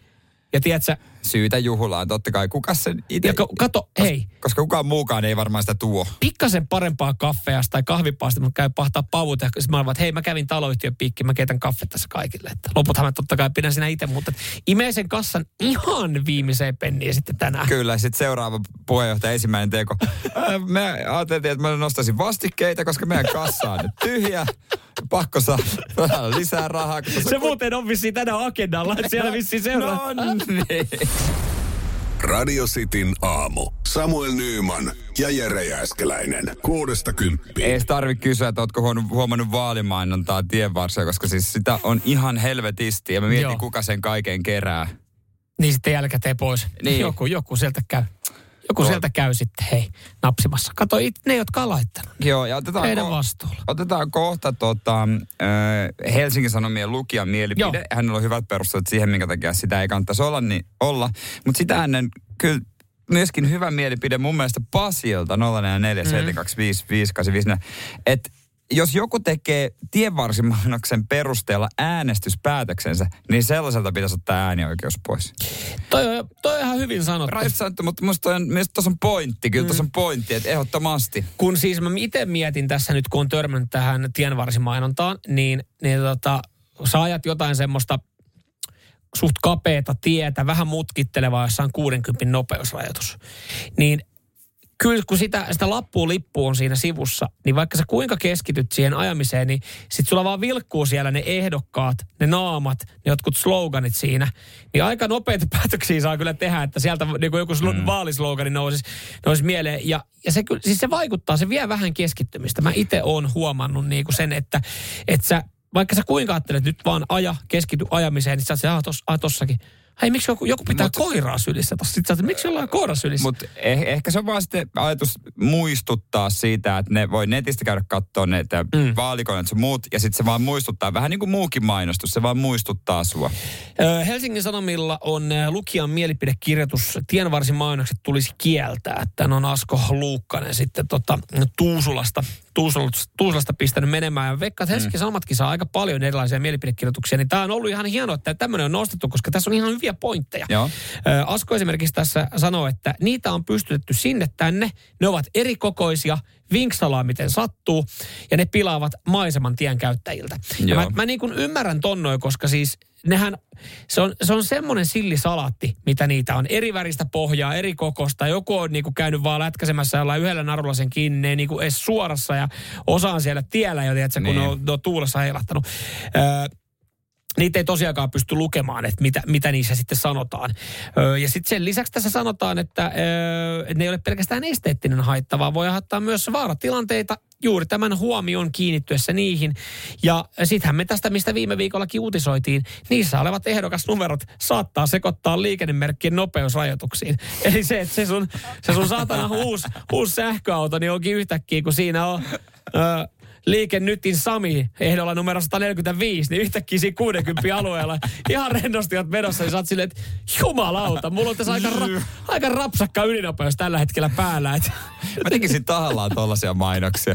Ja tiedätkö, Syytä juhlaan, totta kai. Kuka sen itse... ja ka- kato, hei, Koska kukaan muukaan ei varmaan sitä tuo. pikkasen parempaa kaffeasta tai kahvipaasta, mutta käy pahtaa pavut ja mä olen, että hei mä kävin taloyhtiön piikki, mä keitän kaffet tässä kaikille. Että loputhan mä totta kai pidän sinä itse, mutta imee sen kassan ihan viimeiseen penniin sitten tänään. Kyllä, sitten seuraava puheenjohtaja ensimmäinen teko. (laughs) Me ajateltiin, että mä nostaisin vastikkeita, koska meidän kassa on nyt tyhjä. Pakko saada lisää rahaa. Se muuten on vissiin tänään agendalla, että siellä (laughs) vissiin seuraa. No niin. Radio Cityn aamu. Samuel Nyyman ja Jere Jääskeläinen. Kuudesta kymppiin. Ei tarvi kysyä, että ootko huomannut, huomannut vaalimainontaa tienvarsia, koska siis sitä on ihan helvetisti. Ja mä mietin, Joo. kuka sen kaiken kerää. Niin sitten jälkikäteen pois. Niin. Joku, joku sieltä käy. Joku Tuo- sieltä käy sitten, hei, napsimassa. Kato, it, ne, jotka on laittanut. Joo, ja otetaan, Heidän ko- vastuulla. otetaan kohta tota, äh, Helsingin Sanomien lukijan mielipide. Joo. Hänellä on hyvät perustelut siihen, minkä takia sitä ei kannattaisi olla. Niin olla. Mutta sitä ennen kyllä myöskin hyvä mielipide mun mielestä Pasilta 044 Mm. 725 että jos joku tekee tienvarsimainoksen perusteella äänestyspäätöksensä, niin sellaiselta pitäisi ottaa äänioikeus pois. Toi, on- toi on ihan hyvin sanottu. Raista sanottu, mutta musta on, tuossa on pointti, kyllä tuossa on pointti, että ehdottomasti. Kun siis mä itse mietin tässä nyt, kun on törmännyt tähän tienvarsimainontaan, niin, niin tota, sä ajat jotain semmoista suht kapeata tietä, vähän mutkittelevaa, jossa on 60 nopeusrajoitus. Niin kyllä kun sitä, sitä lappua lippu on siinä sivussa, niin vaikka sä kuinka keskityt siihen ajamiseen, niin sit sulla vaan vilkkuu siellä ne ehdokkaat, ne naamat, ne jotkut sloganit siinä. Niin aika nopeita (laughs) päätöksiä saa kyllä tehdä, että sieltä niin kuin joku mm. vaalislogani nousisi, nousisi mieleen. Ja, ja se, kyllä, siis se vaikuttaa, se vie vähän keskittymistä. Mä itse oon huomannut niin kuin sen, että, että sä, vaikka sä kuinka ajattelet nyt vaan aja, keskity ajamiseen, niin sä oot se, ah, tos, ah tossakin hei miksi joku, joku pitää Mut, koiraa sylissä tossa? Sitten sä, miksi jollain koira sylissä? Mutta eh, ehkä se on vaan sitten ajatus muistuttaa siitä, että ne voi netistä käydä katsoa ne mm. vaalikoneet ja muut, ja sitten se vaan muistuttaa, vähän niin kuin muukin mainostus, se vaan muistuttaa sua. Helsingin Sanomilla on lukijan mielipidekirjoitus, tienvarsin mainokset tulisi kieltää. Tän on Asko Luukkanen sitten tota, Tuusulasta Tuusulasta pistänyt menemään. Ja Veikka, että Helsingin mm. Sanomatkin saa aika paljon erilaisia mielipidekirjoituksia, niin tämä on ollut ihan hienoa, että tämmöinen on nostettu, koska tässä on ihan hyviä pointteja. Joo. Asko esimerkiksi tässä sanoo, että niitä on pystytetty sinne tänne, ne ovat eri kokoisia, vinksalaa miten sattuu, ja ne pilaavat maiseman tien käyttäjiltä. Ja mä, mä niin kuin ymmärrän tonnoja, koska siis nehän, se on, se on semmoinen sillisalaatti, mitä niitä on. Eri väristä pohjaa, eri kokosta. Joku on niinku käynyt vaan lätkäsemässä jollain yhdellä narulla sen kiinni, ne niinku edes suorassa ja osaan siellä tiellä jo, tiedätkö, kun niin. on, on tuulessa heilahtanut. Öö, niitä ei tosiaankaan pysty lukemaan, että mitä, mitä niissä sitten sanotaan. Öö, ja sitten sen lisäksi tässä sanotaan, että öö, ne ei ole pelkästään esteettinen haitta, vaan voi aiheuttaa myös vaaratilanteita juuri tämän huomion kiinnittyessä niihin. Ja sittenhän me tästä, mistä viime viikollakin uutisoitiin, niissä olevat ehdokasnumerot saattaa sekoittaa liikennemerkkien nopeusrajoituksiin. (laughs) Eli se, että se sun, se sun saatana uusi, uusi sähköauto, niin onkin yhtäkkiä, kun siinä on... Öö, Liike Nytin Sami ehdolla numero 145, niin yhtäkkiä siinä 60 alueella ihan rennosti olet menossa, niin sä oot silleen, että jumalauta, mulla on tässä aika, ra- aika rapsakka ylinopeus tällä hetkellä päällä. Että. Mä tekisin tahallaan tollaisia mainoksia.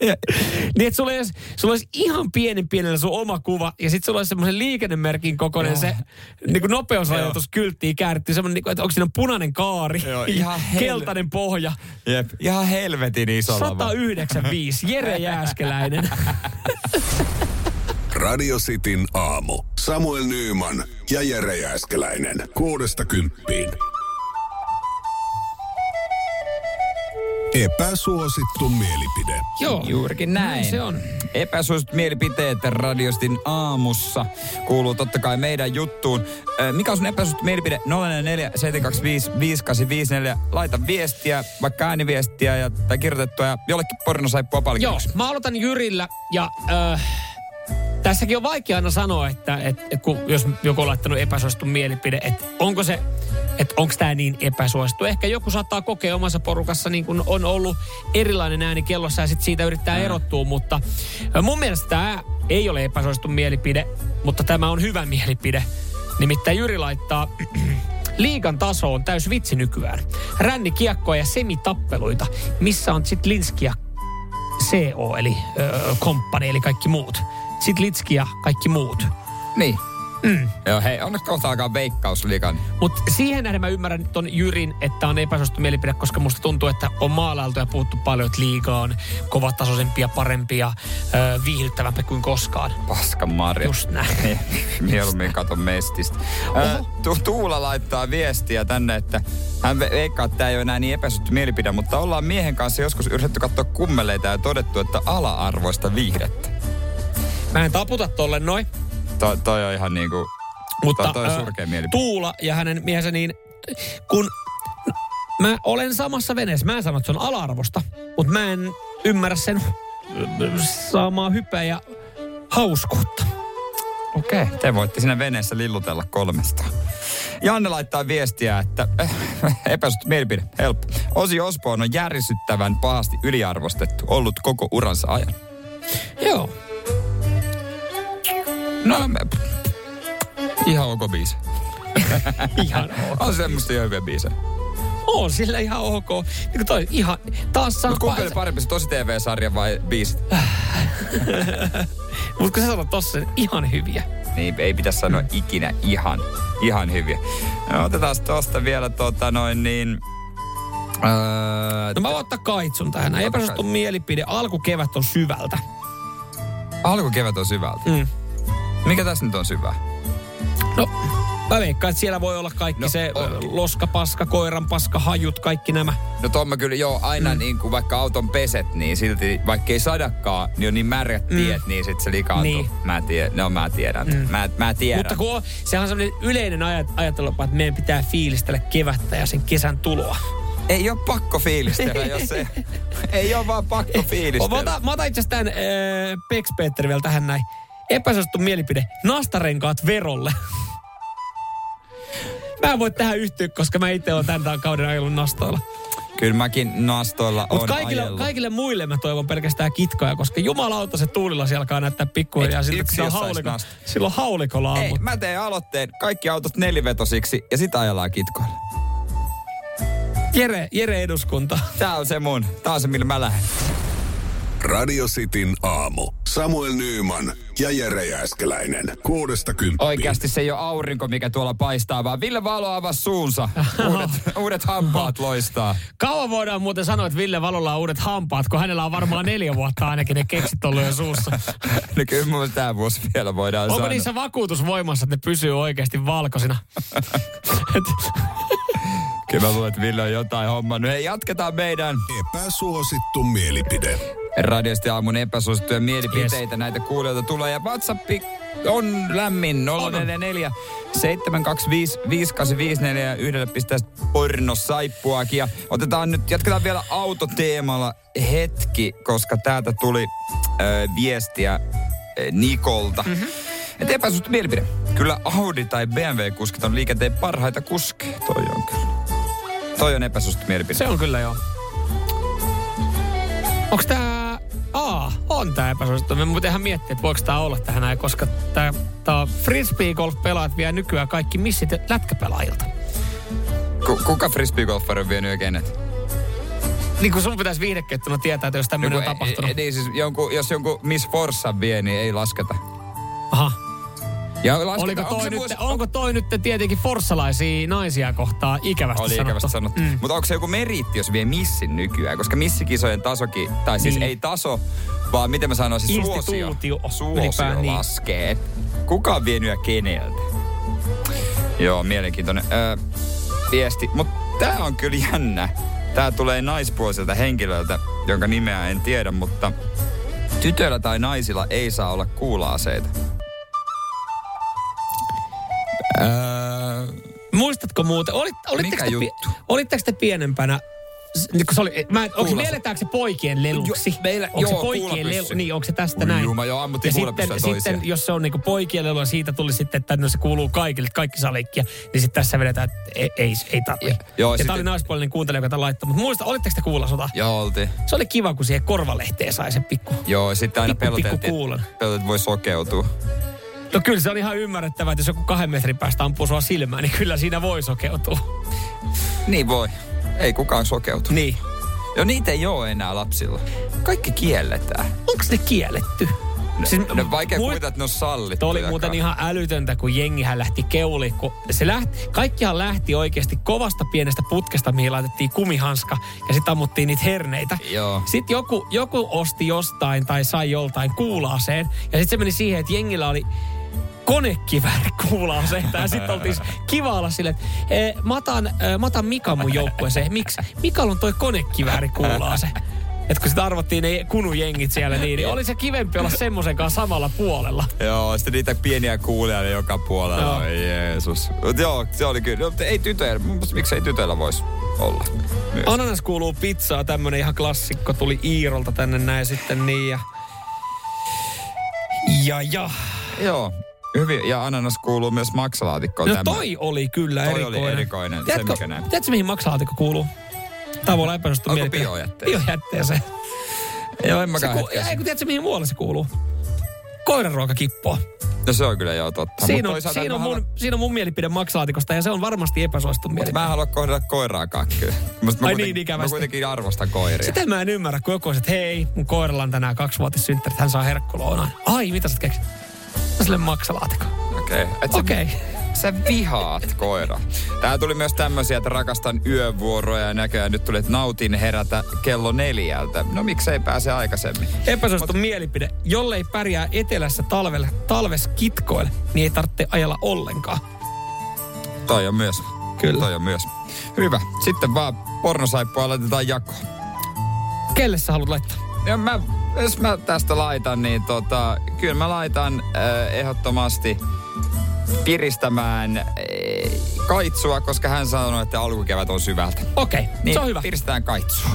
Niin, että sulla olisi, sulla olisi ihan pienen pienellä sun oma kuva, ja sitten sulla olisi semmoisen liikennemerkin kokoinen Joo. se niin kuin nopeusrajoitus kylttiin kääritty, semmoinen, niin kuin, että onko siinä punainen kaari Joo, ihan hel... keltainen pohja. Jep, ihan helvetin iso 195, Jere Jääskeläinen. (laughs) Radio Cityn aamu. Samuel Nyyman ja Jere Jääskeläinen. Kuudesta kymppiin. Epäsuosittu mielipide. Joo, juurikin näin. näin se on. Epäsuosittu mielipiteet radiostin aamussa kuuluu totta kai meidän juttuun. Mikä on sun epäsuosittu mielipide? 044 725 5854. Laita viestiä, vaikka ääniviestiä ja, tai kirjoitettua ja jollekin pornosaippua paljon. Joo, mä aloitan Jyrillä ja... Äh, Tässäkin on vaikea aina sanoa, että, että kun, jos joku on laittanut epäsuosittu mielipide, että onko se että onko tämä niin epäsuosittu. Ehkä joku saattaa kokea omassa porukassa niin kun on ollut erilainen ääni kellossa ja sit siitä yrittää erottua, mutta mun mielestä tämä ei ole epäsuosittu mielipide, mutta tämä on hyvä mielipide. Nimittäin Jyri laittaa, (clears throat) liikan taso on täys vitsi nykyään. Rännikiekkoja ja semitappeluita, missä on sit Linskia CO, eli komppani, eli kaikki muut. Sitten Litski ja kaikki muut. Niin. Mm. Joo, hei, onneksi kohta alkaa veikkausliikan. Mutta siihen nähden mä ymmärrän ton Jyrin, että on epäsuosittu mielipide, koska musta tuntuu, että on maalailtu ja puhuttu paljon, että liiga on kovatasoisempia, parempia, ö, viihdyttävämpi kuin koskaan. Paska Marja. Just näin. (laughs) Mieluummin katon mestistä. tu- Tuula laittaa viestiä tänne, että hän veikkaa, että tämä ei ole enää niin epäsuosittu mielipide, mutta ollaan miehen kanssa joskus yritetty katsoa kummeleita ja todettu, että ala-arvoista viihdettä. Mä en taputa tolle noin. To, toi on ihan niinku... Mutta toi, toi surkea mielipide. Tuula ja hänen miehensä niin, kun mä olen samassa veneessä. Mä en sano, että se on ala-arvosta, mutta mä en ymmärrä sen samaa hypeä ja hauskuutta. Okei, okay. te voitte siinä veneessä lillutella kolmesta. Janne laittaa viestiä, että äh, mielipide, helppo. Osi Osborn on järisyttävän pahasti yliarvostettu, ollut koko uransa ajan. Joo, No, me, ihan ok biisi. (laughs) ihan ok. On semmoista jo hyviä biisejä. On sillä ihan ok. Niin toi ihan, taas saa... Mutta kumpi oli parempi, se tosi TV-sarja vai biisit? (laughs) Mutta kun sä sanot tossa, niin ihan hyviä. Niin, ei pitäisi sanoa ikinä ihan, ihan hyviä. No, otetaan tosta vielä tota noin niin... Öö, no mä voin ottaa kaitsun tähän. Epäsuosittu mielipide. Alkukevät on syvältä. Alkukevät on syvältä? Mm. Mikä tässä nyt on syvä? No, Mä veikkaan, että siellä voi olla kaikki No, se on. ö, loskapaska, koiran paska, hajut, kaikki nämä. No Tomma kyllä joo, aina mm. niin kuin vaikka auton peset, niin silti vaikka ei sadakaan, niin on niin märät tiet, niin sit se likaantuu. Niin. Mä tiedän, no mä tiedän. Mm. Mä, mä tiedän. Mutta kun on, sehän on sellainen yleinen ajat, ajattelu, että meidän pitää fiilistellä kevättä ja sen kesän tuloa. Ei ole pakko fiilistellä, jos se... (laughs) ei ole vaan pakko Mä fiilistellä. otan, mä otan itse asiassa tämän äh, Pex Peter vielä tähän näin. Epäsuosittu mielipide. Nastarenkaat verolle. mä en voi tähän yhtyä, koska mä itse olen tämän kauden ajellut nastoilla. Kyllä mäkin nastoilla on Mutta kaikille, ajellut. kaikille muille mä toivon pelkästään kitkoja, koska jumalauta se tuulilasi alkaa näyttää siltä, että yksi sillä on hauliko, silloin haulikolla Ei, ammut. mä teen aloitteen. Kaikki autot nelivetosiksi ja sitä ajellaan kitkoilla. Jere, Jere eduskunta. Tää on se mun. Tää on se, millä mä lähden. Radio Cityn aamu. Samuel Nyyman ja Jere Jääskeläinen. Kuudesta kymppiin. Oikeasti se ei ole aurinko, mikä tuolla paistaa, vaan Ville Valo avasi suunsa. (laughs) Uudet, uudet hampaat loistaa. Kauan voidaan muuten sanoa, että Ville Valolla on uudet hampaat, kun hänellä on varmaan neljä vuotta ainakin ne keksit ollut jo suussa. (laughs) No kyllä mun tää vuosi vielä voidaan Onko sanoa. niissä vakuutus voimassa, että ne pysyy oikeasti valkoisina? Et, (laughs) Kyllä mä luulen, että Ville on jotain hommannut. Hei, jatketaan meidän Epäsuosittu mielipide. Radiosti aamun epäsuosittuja mielipiteitä. Yes. Näitä kuulijoita tulee ja WhatsApp on lämmin 044 725 5854 ja pistää. Ja otetaan nyt, jatketaan vielä autoteemalla hetki, koska täältä tuli ö, viestiä ö, Nikolta. Mm-hmm. Että epäsuosittu mielipide. Kyllä Audi tai BMW-kuskit on liikenteen parhaita kuskeja. Toi on kyllä. Toi on epäsuosittu mielipide. se on kyllä joo. Onks tää... Aa, on tää epäsuosittu. Me muuten ihan miettiä, että voiko tää olla tähän näin, koska tää, tää frisbee golf pelaat vie nykyään kaikki missit lätkäpelaajilta. Ku, kuka frisbeegolfari on vienyt ja kenet? Niin kuin sun pitäisi viihdekettuna tietää, että jos tämmöinen on Joku- tapahtunut. e- Niin siis jonkun, jos jonkun Miss Forssa vie, niin ei lasketa. Aha. Ja lasketa, Oliko onko toi, se nyt, vuosi- onko toi nyt tietenkin forssalaisia naisia kohtaa ikävästi Oli sanottu? ikävästi sanottu. Mm. Mutta onko se joku meriitti, jos vie missin nykyään? Koska missikisojen tasokin, tai siis Niin. ei taso, vaan miten mä sanoisin, suosio, suosio niin. laskee. Kuka on vienyt ja keneltä? Joo, mielenkiintoinen öö, viesti. Mutta tää on kyllä jännä. Tää tulee naispuoliselta henkilöltä, jonka nimeä en tiedä, mutta tytöillä tai naisilla ei saa olla kuula-aseita. Öö, Muistatko muuten, olit, olitteko, Mikä te, juttu? olitteko te pienempänä, niin se oli, mä, onko se mielletäänkö se poikien leluksi? Jo, meillä- onko se joo, poikien kuulapyssy. lelu, niin onko se tästä Oi näin? juma, joo, ammuttiin ja sitten, sitten, jos se on niinku poikien lelu ja siitä tuli sitten, että no se kuuluu kaikille, että kaikki saa leikkiä, niin sitten tässä vedetään, että ei, ei, ei tarvi. Ja- joo, ja sitten- tämä oli naispuolinen kuuntelija, joka tämän laittoi. Mutta muista, olitteko te kuulla sota? joo, oltiin. Se oli kiva, kun siihen korvalehteen sai sen pikku. Joo, sitten aina Pikku, pikku peloteltiin, kuulan. peloteltiin, että voi sokeutua. No kyllä se on ihan ymmärrettävää, että jos joku kahden metrin päästä ampuu sua silmään, niin kyllä siinä voi sokeutua. Niin voi. Ei kukaan sokeutu. Niin. Joo, niitä ei ole enää lapsilla. Kaikki kielletään. Onko ne kielletty? Siis, no vaikea muist- kuvitella, että ne on sallittu. Tuo oli muuten ihan älytöntä, kun jengihän lähti keuli. Kun se lähti, kaikkihan lähti oikeasti kovasta pienestä putkesta, mihin laitettiin kumihanska ja sitten ammuttiin niitä herneitä. Joo. Sitten joku, joku osti jostain tai sai joltain kuulaaseen ja sitten se meni siihen, että jengillä oli konekivääri kuulaaseita ja sitten oltiin kiva olla silleen, että e, mä, otan, e, mä otan Mika mun joukkueeseen. Miksi? Mikalla on toi konekivääri kuulaase. Että kun sitä arvottiin ne kunujengit siellä niin, niin oli se kivempi olla semmoisen kanssa samalla puolella. Joo, sitten niitä pieniä kuulijoita joka puolella. Joo. Oi Jeesus. Mut joo, se oli kyllä. No, mutta ei tytöillä, miksi ei tytöillä voisi olla? Myös. Ananas kuuluu pizzaa, tämmönen ihan klassikko. Tuli Iirolta tänne näin sitten niin ja... Ja ja. Joo, hyvin. Ja ananas kuuluu myös maksalaatikkoon. No tämä. toi oli kyllä Toi erikoinen. oli erikoinen, se Tiedätkö, mikä näin. tiedätkö mihin maksalaatikko kuuluu? Tämä voi olla epäsuosittu Onko biojätteeseen? Biojätteeseen. Joo, en Se mäkään ku, ei kun tiedätkö mihin muualle se kuuluu? Koiranruokakippoa. No se on kyllä joo totta. Siinä on, siinä, on mä mun, haluan- siinä on mun mielipide maksalaatikosta ja se on varmasti epäsuosittu mielipide. mä en halua kohdella koiraakaan kyllä. Musta mä Ai kuitenkin- niin, ikävästi. Mä kuitenkin arvostan koiria. Sitä mä en ymmärrä, kun joku on, että hei, mun koiralla on tänään kaksivuotissynttärit, hän saa herkkuloonaan. Ai, mitä sä keksit? Sille maksalaatikon. Okei. Okay. Okei. Okay. Sä vihaat koira. Tää tuli myös tämmöisiä, että rakastan yövuoroja ja näköjään nyt tuli, että nautin herätä kello neljältä. No miksei pääse aikaisemmin? Epäsuosittu mielipide. Jollei pärjää etelässä talvelle, talves kitkoille, niin ei tarvitse ajella ollenkaan. Toi on myös. Kyllä. Toi on myös. Hyvä. Sitten vaan pornosaippua laitetaan jakoon. Kelle sä haluat laittaa? Ja mä, jos mä tästä laitan, niin tota, kyllä mä laitan äh, ehdottomasti piristämään äh, kaitsua, koska hän sanoi, että alkukevät on syvältä. Okei, okay, Niin se on hyvä. piristetään kaitsua.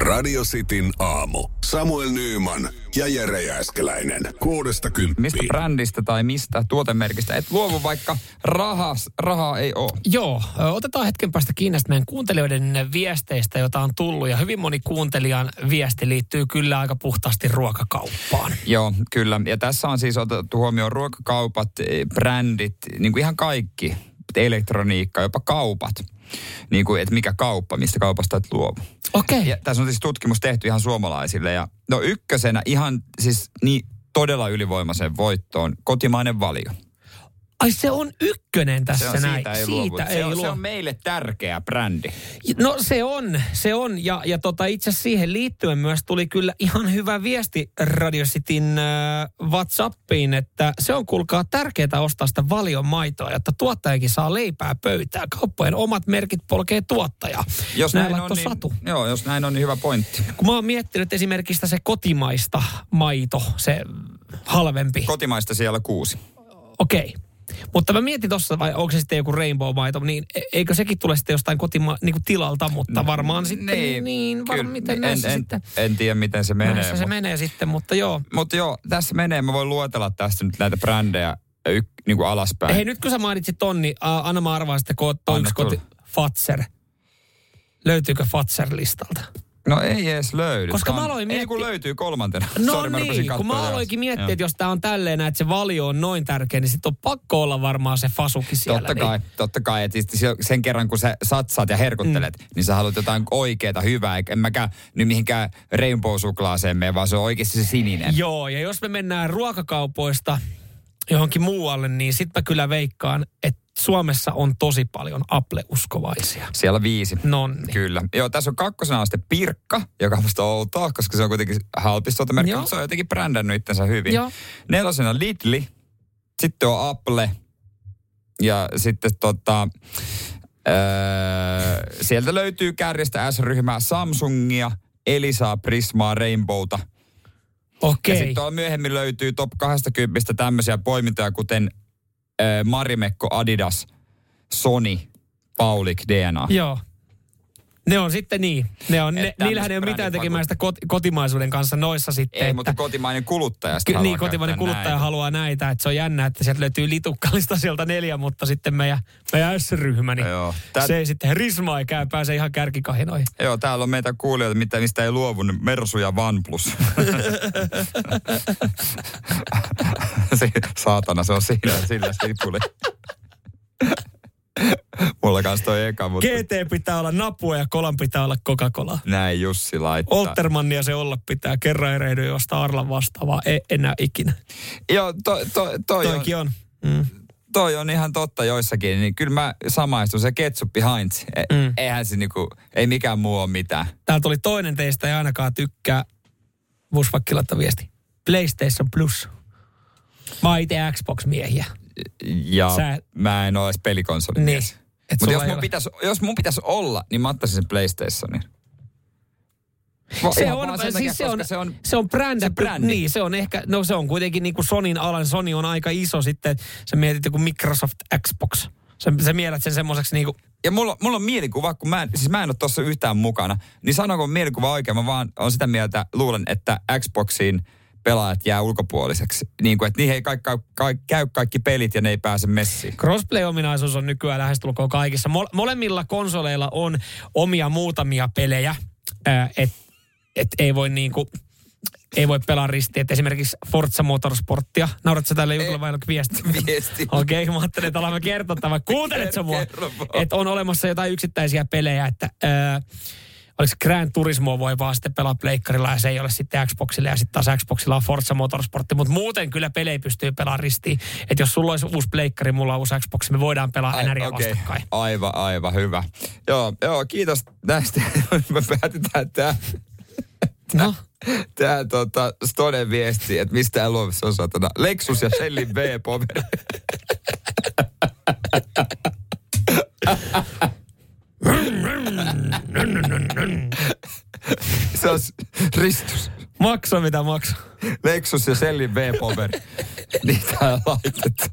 Radio Cityn aamu. Samuel Nyyman ja Jere Jääskeläinen. Kuudesta Mistä kymppiin. brändistä tai mistä tuotemerkistä et luovu, vaikka rahas, rahaa ei ole. Joo, otetaan hetken päästä kiinni näistä meidän kuuntelijoiden viesteistä, joita on tullut. Ja hyvin moni kuuntelijan viesti liittyy kyllä aika puhtaasti ruokakauppaan. Joo, kyllä. Ja tässä on siis otettu huomioon ruokakaupat, eh, brändit, niin kuin ihan kaikki. Elektroniikka, jopa kaupat. Niin kuin, että mikä kauppa, mistä kaupasta et luovu. Okei. Ja tässä on siis tutkimus tehty ihan suomalaisille. Ja no ykkösenä ihan siis niin todella ylivoimaisen voittoon kotimainen valio. Ai se on ykkönen tässä Se on, näin. siitä ei, siitä luovu. ei se, on, luo. se on meille tärkeä brändi. No se on, se on. Ja, ja tota, itse siihen liittyen myös tuli kyllä ihan hyvä viesti Radio Cityn äh, WhatsAppiin, että se on kuulkaa tärkeää ostaa sitä valion maitoa, jotta tuottajakin saa leipää pöytään. Kauppojen omat merkit polkee tuottajaa. Jos näin, näin, on, niin, Satu. joo, jos näin on, niin hyvä pointti. Kun mä oon miettinyt esimerkiksi se kotimaista maito, se halvempi. Kotimaista siellä kuusi. Okei. Okay. Mutta mä mietin tuossa, vai onko se sitten joku rainbow-maito, niin e- eikö sekin tule sitten jostain kotima, niin kuin tilalta, mutta varmaan sitten niin, niin var, kyllä. miten en, en, sitten, en tiedä, miten se menee. näissä se mutta- menee sitten, mutta joo. Mutta joo, tässä menee. Mä voin luetella tästä nyt näitä brändejä y, niin kuin alaspäin. Hei, nyt kun sä mainitsit ton, niin a, anna mä arvaan sitten, ko, onko Anna koti. Fatser. Löytyykö Fatser-listalta? No ei edes löydy. Koska on- mä aloin Ei miettiä- kun löytyy kolmantena. No Sorry, mä niin, kun mä aloinkin miettiä, että jos tää on tälleen, että se valio on noin tärkeä, niin sitten on pakko olla varmaan se fasuki siellä. Totta niin. kai, totta kai. Et siis sen kerran, kun sä satsaat ja herkuttelet, mm. niin sä haluat jotain oikeaa, hyvää. Eikä- En mäkään nyt mihinkään rainbow-suklaaseen mene, vaan se on oikeasti se sininen. Joo, ja jos me mennään ruokakaupoista johonkin muualle, niin sit mä kyllä veikkaan, että Suomessa on tosi paljon Apple-uskovaisia. Siellä viisi. Nonni. Kyllä. Joo, tässä on kakkosena on sitten Pirkka, joka on musta outoa, koska se on kuitenkin halpis tuotemerkki, Joo. mutta se on jotenkin brändännyt itsensä hyvin. Joo. Nelosena Lidli, sitten on Apple ja sitten tota, öö, sieltä löytyy kärjestä S-ryhmää Samsungia, Elisaa, Prismaa, Rainbowta. Ja Okei. sitten tuolla myöhemmin löytyy top 20 tämmöisiä poimintoja, kuten Marimekko, Adidas, Sony, Paulik, DNA. Joo. Ne on sitten niin. Ne on, ne, niillähän ei ole mitään tekemään sitä kot, kotimaisuuden kanssa noissa sitten. Ei, että, mutta kotimainen kuluttaja Ky- haluaa niin, kotimainen kuluttaja näitä. haluaa näitä. Että se on jännä, että sieltä löytyy litukkallista sieltä neljä, mutta sitten meidän, meidän S-ryhmä, niin Joo. Tää- se ei sitten Risma ei käy, pääse ihan kärkikahinoihin. Joo, täällä on meitä kuulijoita, mitä, mistä ei luovu, niin Mersu ja OnePlus. Se- (laughs) (laughs) Saatana, se on siinä, sillä sipuli. (laughs) Mulla kanssa toi eka, mutta GT pitää olla napua ja kolan pitää olla Coca-Cola. näin Jussi laittaa. Oltermannia se olla pitää. Kerran erehdy josta Arlan vastaavaa. Ei enää ikinä. Joo, to, to, toi, on, Toikin on. Mm. toi on ihan totta joissakin, niin kyllä mä samaistun. Se ketsuppi Heinz, e, Mm. eihän se niinku, ei mikään muu ole mitään. Täältä tuli toinen teistä ei ainakaan tykkää Busvakkilalta viesti. PlayStation Plus. Mä oon itse Xbox-miehiä. Ja Sä- mä en ole edes pelikonsolimies. Niin. Mutta jos mun, ole- pitäisi, jos mun pitäisi olla, niin mä ottaisin sen PlayStationin. Va- Se on, siis takia, se on, se on, se on brändi, se brändi. Niin, se on ehkä, no se on kuitenkin niin kuin Sonin alan, Sony on aika iso sitten, sä mietit joku Microsoft Xbox. Sä, sä mielät sen semmoiseksi niin kuin, Ja mulla, mulla on mielikuva, kun mä en, siis mä en ole tossa yhtään mukana, niin sanonko mielikuva oikein, mä vaan on sitä mieltä, luulen, että Xboxiin pelaajat jää ulkopuoliseksi. Niin kuin, että niihin ei kaikki, kaikki, käy kaikki pelit ja ne ei pääse messiin. Crossplay-ominaisuus on nykyään lähestulkoon kaikissa. Mole- molemmilla konsoleilla on omia muutamia pelejä, että et ei voi niinku, ei voi pelaa ristiin. Et esimerkiksi Forza Motorsporttia. Nauratko sä tälle jutulle vai viesti? (laughs) Viesti. Okei, okay, mä ajattelin, että alan mä kertoa tämän. (laughs) Kuuntelet sä mua? Että on olemassa jotain yksittäisiä pelejä, että... Ää, oliko Gran Turismo voi vaan sitten pelaa pleikkarilla ja se ei ole sitten Xboxilla ja sitten taas Xboxilla on Forza Motorsportti. Mutta muuten kyllä pelejä pystyy pelaamaan ristiin. Että jos sulla olisi uusi pleikkari, mulla on uusi Xbox, me voidaan pelaa Ai, NRiä okei. vastakkain. Aivan, aivan hyvä. Joo, joo kiitos näistä. (laughs) Me päätetään tämä No, (laughs) Tää tota, Stonen viesti, että mistään luovissa on satana. Lexus ja Shellin V-poveri. (laughs) (laughs) Se on ristus. Maksa mitä maksa. Lexus ja Sellin V-Power. Niitä on laitettu.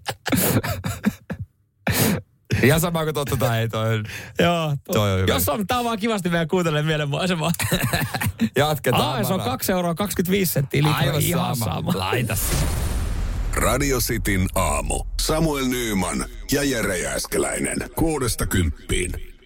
Ihan sama kuin totta tai ei toi. Joo. Toi on hyvä. Jos on, tää on vaan kivasti meidän kuuntelemaan mielenmaisemaa. (laughs) Jatketaan. Aa, se on Mara. 2 euroa 25 senttiä litra. Aivan Ihan sama. sama. Laita. Radio Cityn aamu. Samuel Nyyman ja Jere Jääskeläinen. Kuudesta kymppiin.